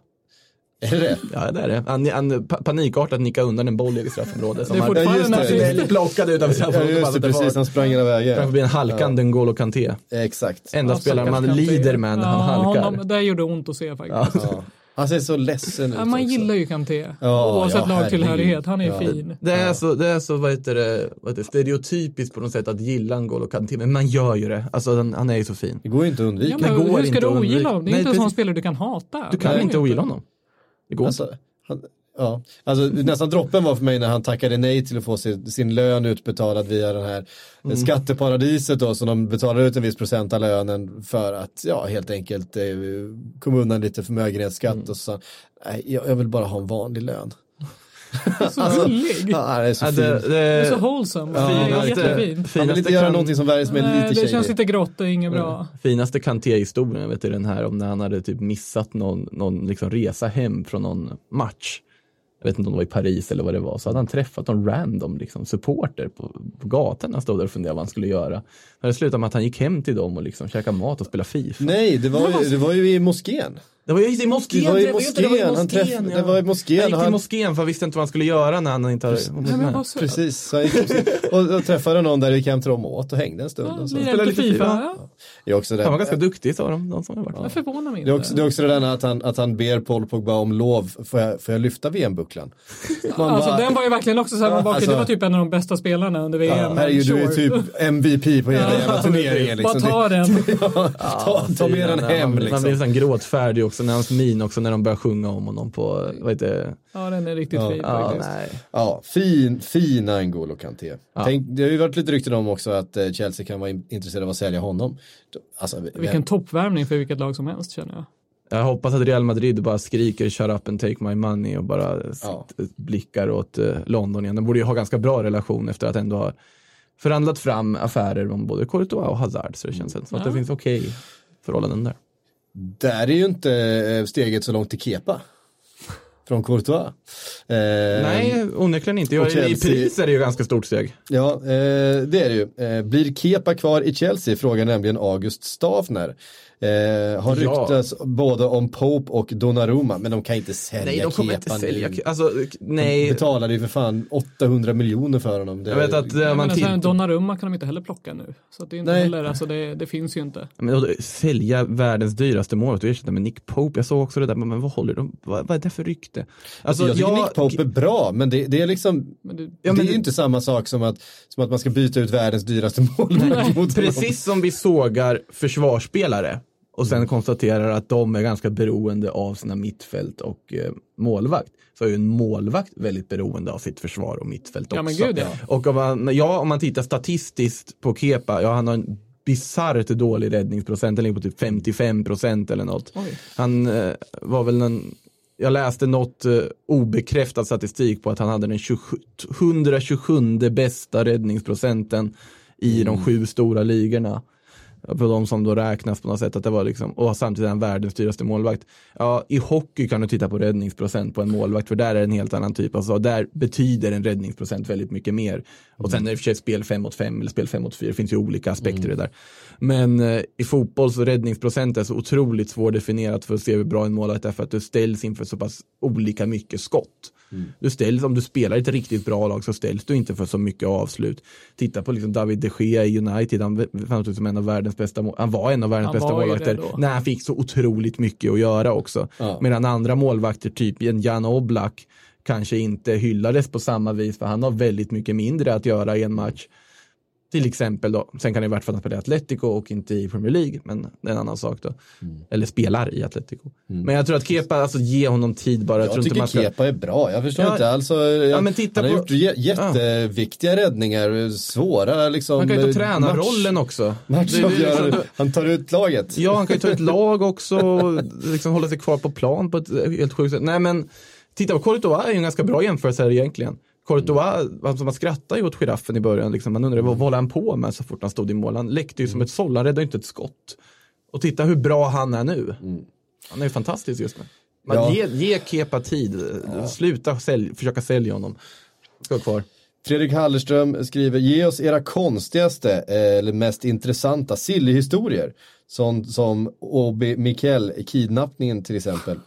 Är det det? Ja, det är det. Han, han pa- panikartat nickade undan en boll i straffområdet. Det är han Ja, det. nazist. plockade utanför Ja, straffområdet. just det, precis. Han sprang hela vägen. blir en halkande N'Golo Kanté. Exakt. Enda Ja, spelaren man lider med när han Ja, halkar. Honom, det gjorde ont att se faktiskt. Ja. Han ser så ledsen ut Ja, man också. gillar ju Kanté. Ja, Oavsett ja, lagtillhörighet. Han är herregud. fin. Det är så, det är så vad heter det, vad heter det, stereotypiskt på något sätt att gilla N'Golo Kanté, men man gör ju det. Alltså han, han är ju så fin. Det går ju inte att undvika. Ja, Det men går hur ska inte du ogilla honom? Det är Nej, inte en sån spelare du kan hata. Du kan Nej, inte ogilla honom. Det går inte. Alltså, han, ja. alltså, nästan droppen var för mig när han tackade nej till att få sin, sin lön utbetalad via den här Mm. skatteparadiset då, som de betalar ut en viss procent av lönen för att, ja, helt enkelt eh, komma undan lite förmögenhetsskatt Mm. och så. Nej, jag, jag vill bara ha en vanlig lön. [laughs] Så gullig. Ja, det är så Ja, fint. det, Det är så wholesome. Ja, det är jättefint. Han vill inte göra kan- någonting som är Nej, lite det känns lite grått, är inget bra. finaste Kanté-historien, vet är den här om när han hade typ missat någon, någon liksom resa hem från någon match. Jag vet inte om det var i Paris eller vad det var, så hade han träffat någon random liksom, supporter på, på gatan. Han stod där och funderade vad han skulle göra. Det slutade med att han gick hem till dem och liksom käkade mat och spelade Fifa. Nej, det var, ju, det var ju i moskén. Det var ju i moskén, Det var i det, var moskén, han träff- moskén, det var i moskén, Han gick till moskén för han visste inte vad han skulle göra när han inte hade Nej, hunnit men med. vad söt. Precis, så han gick och, och, och träffade någon där, gick hem till dem och åt och hängde en stund. Ja, och så. Spelar lite Fifa. Ja. Det är också det. Han var ganska duktig sa de, de som har varit Jag förvånar mig Det är, inte. också, det är också det där att han, att han ber Paul Pogba om lov, får jag, får jag lyfta VM-bucklan? [laughs] Alltså bara, den var ju verkligen också så här, man bara, Alltså- det var typ en av de bästa spelarna under VM. ja, herregud, du är typ MVP på [laughs] hela jävla turneringen. Liksom. Bara ta den. [laughs] ta, ta med den hem Han, han blir liksom. sån gråtfärdig också när hans min också när de börjar sjunga om honom på, vad heter det? Ja, den är riktigt fin Ja, faktiskt. nej. Ja, fin, fina N'Golo Kanté. Tänk, det har ju varit lite rykten om också att eh, Chelsea kan vara in, intresserade av att sälja honom. Alltså, vi- Vilken toppvärmning för vilket lag som helst känner jag. Jag hoppas att Real Madrid bara skriker shut up and take my money och bara Ja. blickar åt eh, London igen. De borde ju ha ganska bra relation efter att ändå ha förhandlat fram affärer om både Courtois och Hazard. Så det känns som att det finns okej förhållanden där. Där är ju inte eh, steget så långt till Kepa. Från Courtois. Eh, Nej, onekligen inte. Jag, I pris är det ju ganska stort steg. Ja, eh, det är det ju. Eh, blir Kepa kvar i Chelsea? Frågar nämligen August Stavner. Eh, har Ja. ryktats både om Pope och Donnarumma, men de kan inte sälja Nej, de kommer Kepa inte sälja. nu. Alltså, nej. Betalade ju för fan 800 miljoner för honom. Det, Jag vet att eh, Ja, man men sen, till... Donnarumma kan de inte heller plocka nu. Så att det är inte Nej. heller, alltså det, det finns ju inte. Men då, sälja världens dyraste mål och ersätta med Nick Pope. Jag såg också det där, men vad håller de, vad, vad är det för rykte? Alltså, jag tycker Nick Pope är bra, men det, det är liksom, Men det, Ja, det men är ju det- inte samma sak som att, som att man ska byta ut världens dyraste målvakt mot. Precis som vi sågar försvarsspelare och sen konstaterar att de är ganska beroende av sina mittfält och eh, målvakt. Så är ju en målvakt väldigt beroende av sitt försvar och mittfält Ja, också. gud, ja. Och om man, ja, om man tittar statistiskt på Kepa, ja han har en bisarrt dålig räddningsprocent, den ligger på typ 55 procent eller något. Oj. Han eh, var väl en, jag läste något eh, obekräftad statistik på att han hade den 27, 127 bästa räddningsprocenten i de sju stora ligorna. På de som då räknas på något sätt att det var liksom, och samtidigt är han världens dyraste målvakt. Ja, i hockey kan du titta på räddningsprocent på en målvakt för där är det en helt annan typ. Alltså där betyder en räddningsprocent väldigt mycket mer. Och sen är det i och för sig spel 5 mot 5 eller spel 5 mot 4, det finns ju olika aspekter i det där. Men eh, i fotboll så räddningsprocent är så otroligt svårdefinierat för att se hur bra en målvakt är för att du ställs inför så pass olika mycket skott. Du ställs, om du spelar i ett riktigt bra lag så ställs du inte för så mycket avslut. Titta på liksom David de Gea i United, han fanns ut som en av världens bästa mål- han var en av världens Han bästa målvakter när han fick så otroligt mycket att göra också. Ja. Medan andra målvakter, typ en Jan Oblak, kanske inte hyllades på samma vis för han har väldigt mycket mindre att göra i en match. Till exempel då, sen kan det vara för att han spelar i Atletico och inte i Premier League, men det är en annan sak då. Mm. Eller spelar i Atletico. Men jag tror att Kepa, alltså ge honom tid bara. Jag, Jag tycker ska... Kepa är bra, jag förstår Ja, inte alls. Jag, men titta han har på- gjort jä- jätteviktiga räddningar, svåra liksom. Han kan ju ta tränarrollen också. Match, det är liksom- han tar ut laget. Ja, han kan ju ta ett lag också och liksom hålla sig kvar på plan på ett helt sjukt sätt. Nej, men titta på Courtois är ju en ganska bra jämförelse här egentligen. Courtois, alltså man skrattar ju åt giraffen i början, liksom. man undrar vad, håller han på med så fort han stod i mål. Han läckte ju som ett såll, han räddade inte ett skott. Och titta hur bra han är nu. Han är ju fantastisk just nu. Man Ja. ge, ge Kepa tid, sluta sälj, försöka sälja honom. Ska kvar. Fredrik Hallerström skriver, ge oss era konstigaste eh, eller mest intressanta silly-historier. Sånt som Obi Mikkel, kidnappningen till exempel.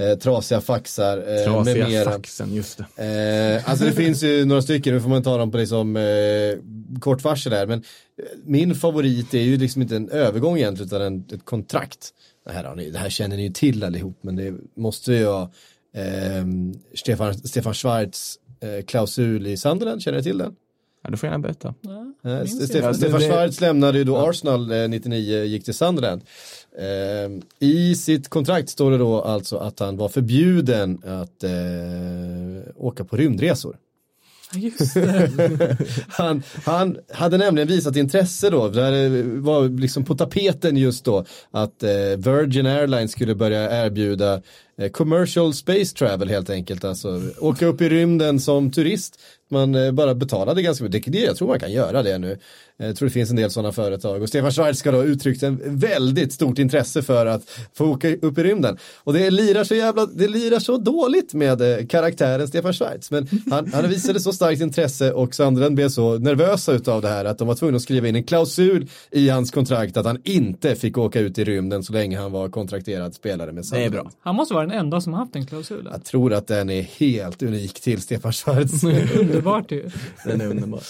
Eh, trasiga faxar eh, med Trasiga mera. faxen, just det. Eh, alltså det finns ju några stycken, nu får man ta dem på liksom, eh, kort varsel där, men eh, min favorit är ju liksom inte en övergång egentligen utan en, ett kontrakt. Det här, ni, det här känner ni ju till allihop, men det måste ju vara eh, Stefan, Stefan Schwarz eh, klausul i Sunderland, känner ni till den? Ja, du får gärna berätta. Eh, minns Stefan, det- Schwarz lämnade ju då Arsenal eh, 99, gick till Sunderland. Eh, I sitt kontrakt står det då alltså att han var förbjuden att eh, åka på rymdresor. Just det. [laughs] Han, han hade nämligen visat intresse då, det var liksom på tapeten just då, att eh, Virgin Airlines skulle börja erbjuda eh, commercial space travel helt enkelt, alltså åka upp i rymden som turist. Man eh, bara betalade ganska mycket, det, jag tror man kan göra det nu. Eh, Jag tror det finns en del sådana företag och Stefan Schwarz ska då ha uttryckt en väldigt stort intresse för att få åka upp i rymden. Och det lirar så jävla, det lirar så dåligt med eh, karaktären Stefan Schwarz. Men han, han visade så starkt intresse och Sandren blev så nervösa utav det här att de var tvungna att skriva in en klausul i hans kontrakt att han inte fick åka ut i rymden så länge han var kontrakterad spelare med Det är bra. Han måste vara den enda som har haft den klausulen. Jag tror att den är helt unik till Stefan Schwarz. [laughs] Underbart ju. Den är underbar.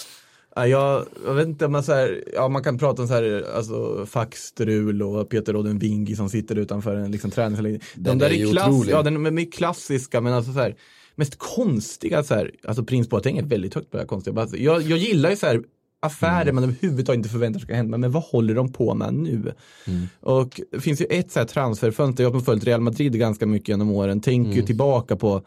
Ja, jag, jag vet inte, men så här, ja, man kan prata om så här, alltså faxstrul och Peter Rodden Wingi som sitter utanför en liksom, träningsanläggning. De Den där är är, klass, otrolig. ja, den är klassiska, men alltså så här, mest konstiga så här, alltså Prins Boateng är väldigt högt på det här konstiga. Alltså, jag, jag gillar ju så här affärer Mm. man överhuvudtaget inte förväntar sig ska hända, men vad håller de på med nu? Mm. Och det finns ju ett så här transferfönster, jag har följt Real Madrid ganska mycket genom åren, tänker Mm. ju tillbaka på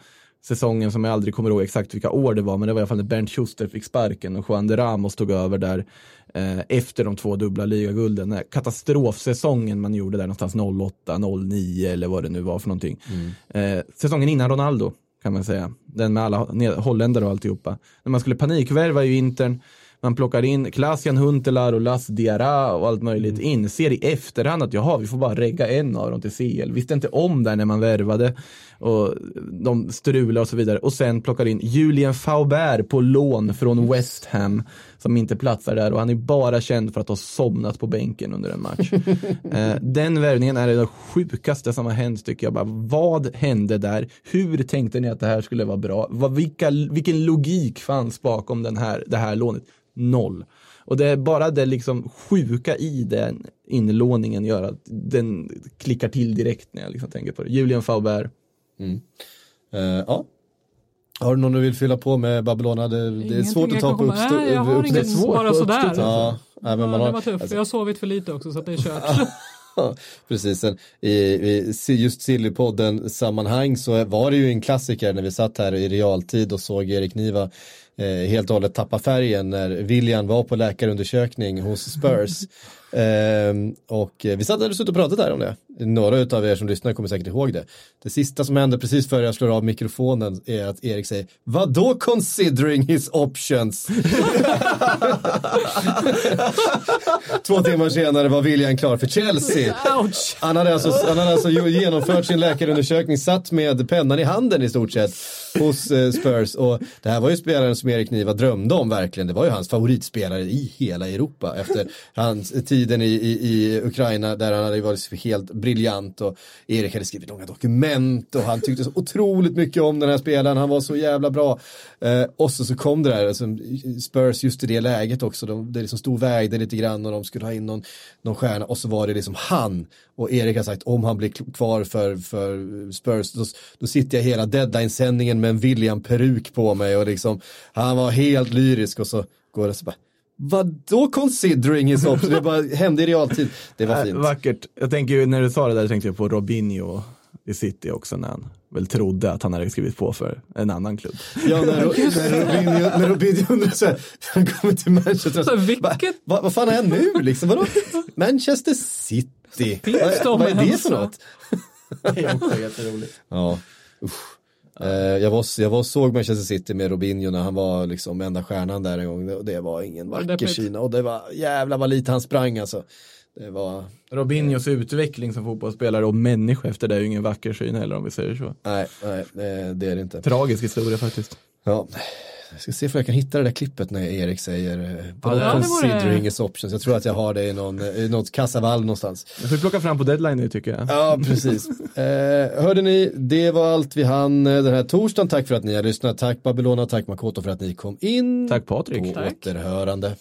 säsongen som jag aldrig kommer ihåg exakt vilka år det var, men det var i alla fall när Bernt Schuster fick sparken och Juan de Ramos tog över där eh, efter de två dubbla ligagulden. Den Katastrofsäsongen man gjorde där någonstans 08, 09 eller vad det nu var för någonting. Eh, säsongen innan Ronaldo kan man säga. Den med alla holländare och alltihopa. När man skulle panikvärva i Intern, man plockar in Klasian Huntelaar och Las Diarra och allt möjligt. Inser i efterhand att jaha, vi får bara regga en av dem till CL. Visste inte om det när man värvade. Och de strular och så vidare. Och sen plockar in Julien Faubert på lån från West Ham. Som inte platsar där och han är bara känd för att ha somnat på bänken under en match. [laughs] eh, den värvningen är det sjukaste som har hänt tycker jag. Bara, vad hände där? Hur tänkte ni att det här skulle vara bra? Vad, vilka, vilken logik fanns bakom den här, det här lånet? Noll. Och det är bara det liksom sjuka i den inlåningen gör att den klickar till direkt när jag liksom tänker på det. Julian Faubert. Eh, ja. Har du någon du vill fylla på med Babylona? Det, det är svårt att ta på uppstå- Nej, jag har uppstå- inget svårt bara sådär. uppstuds, Ja, nej, men man har, det var tufft. alltså- Jag har sovit för lite också så att det är kört. [laughs] Precis. I, i just Sillypodden sammanhang så var det ju en klassiker när vi satt här i realtid och såg Erik Niva eh, helt och hållet tappa färgen när William var på läkarundersökning hos Spurs. [laughs] Ehm, och eh, vi satt där och pratat här om det. Några av er som lyssnar kommer säkert ihåg det. Det sista som hände precis före jag slår av mikrofonen är att Erik säger Vadå considering his options? [laughs] Två timmar senare var William klar för Chelsea. Ouch! Han hade, alltså, han hade alltså genomfört sin läkarundersökning, satt med pennan i handen i stort sett hos eh, Spurs. Och det här var ju spelaren som Erik Niva drömde om verkligen. Det var ju hans favoritspelare i hela Europa efter hans tiden i, i, i Ukraina där han hade varit helt briljant och Erik hade skrivit långa dokument och han tyckte så otroligt mycket om den här spelaren. Han var så jävla bra. Eh, och så, så kom det där, alltså, Spurs just i det läget också. De, det liksom stod vägde lite grann och de skulle ha in någon, någon stjärna och så var det liksom han. Och Erik har sagt om han blir kvar för, för Spurs då, då sitter jag hela deadline-sändningen med en William-peruk på mig och liksom han var helt lyrisk och så går det så bara Vadå considering his option? Det bara hände i realtid. Det var Äh, fint. vackert. Jag tänker ju när du sa det där tänkte jag på Robinho i City också när han väl trodde att han hade skrivit på för en annan klubb. Ja, när, [laughs] när Robinho, när Robinho undrar så här, [laughs] han kommer till Manchester Så så, vilket- va, va, vad fan är han nu liksom? Vadå? Manchester City? Vad, vad är det för något? Det är också jätteroligt. Ja, usch. Eh, jag, var, jag var såg Manchester City med Robinho när han var liksom enda stjärnan där en gång och det var ingen vacker? Kina och det var jävla vad lite han sprang alltså. Det var, Robinhos utveckling som fotbollsspelare och människa efter det är ju ingen vacker syn heller om vi säger så. nej, nej, det, det är det inte. Tragisk historia faktiskt. Ja, Jag ska se om jag kan hitta det där klippet när Erik säger eh, Ja, det- considering his options. Jag tror att jag har det i, någon, i något kassavalv någonstans. Jag får plocka fram på deadline nu tycker jag. Ja, precis. [laughs] Eh, hörde ni, det var allt vi hann eh, den här torsdagen. Tack för att ni har lyssnat. Tack Babylona, tack Makoto för att ni kom in. Tack Patrik. På Tack. återhörande.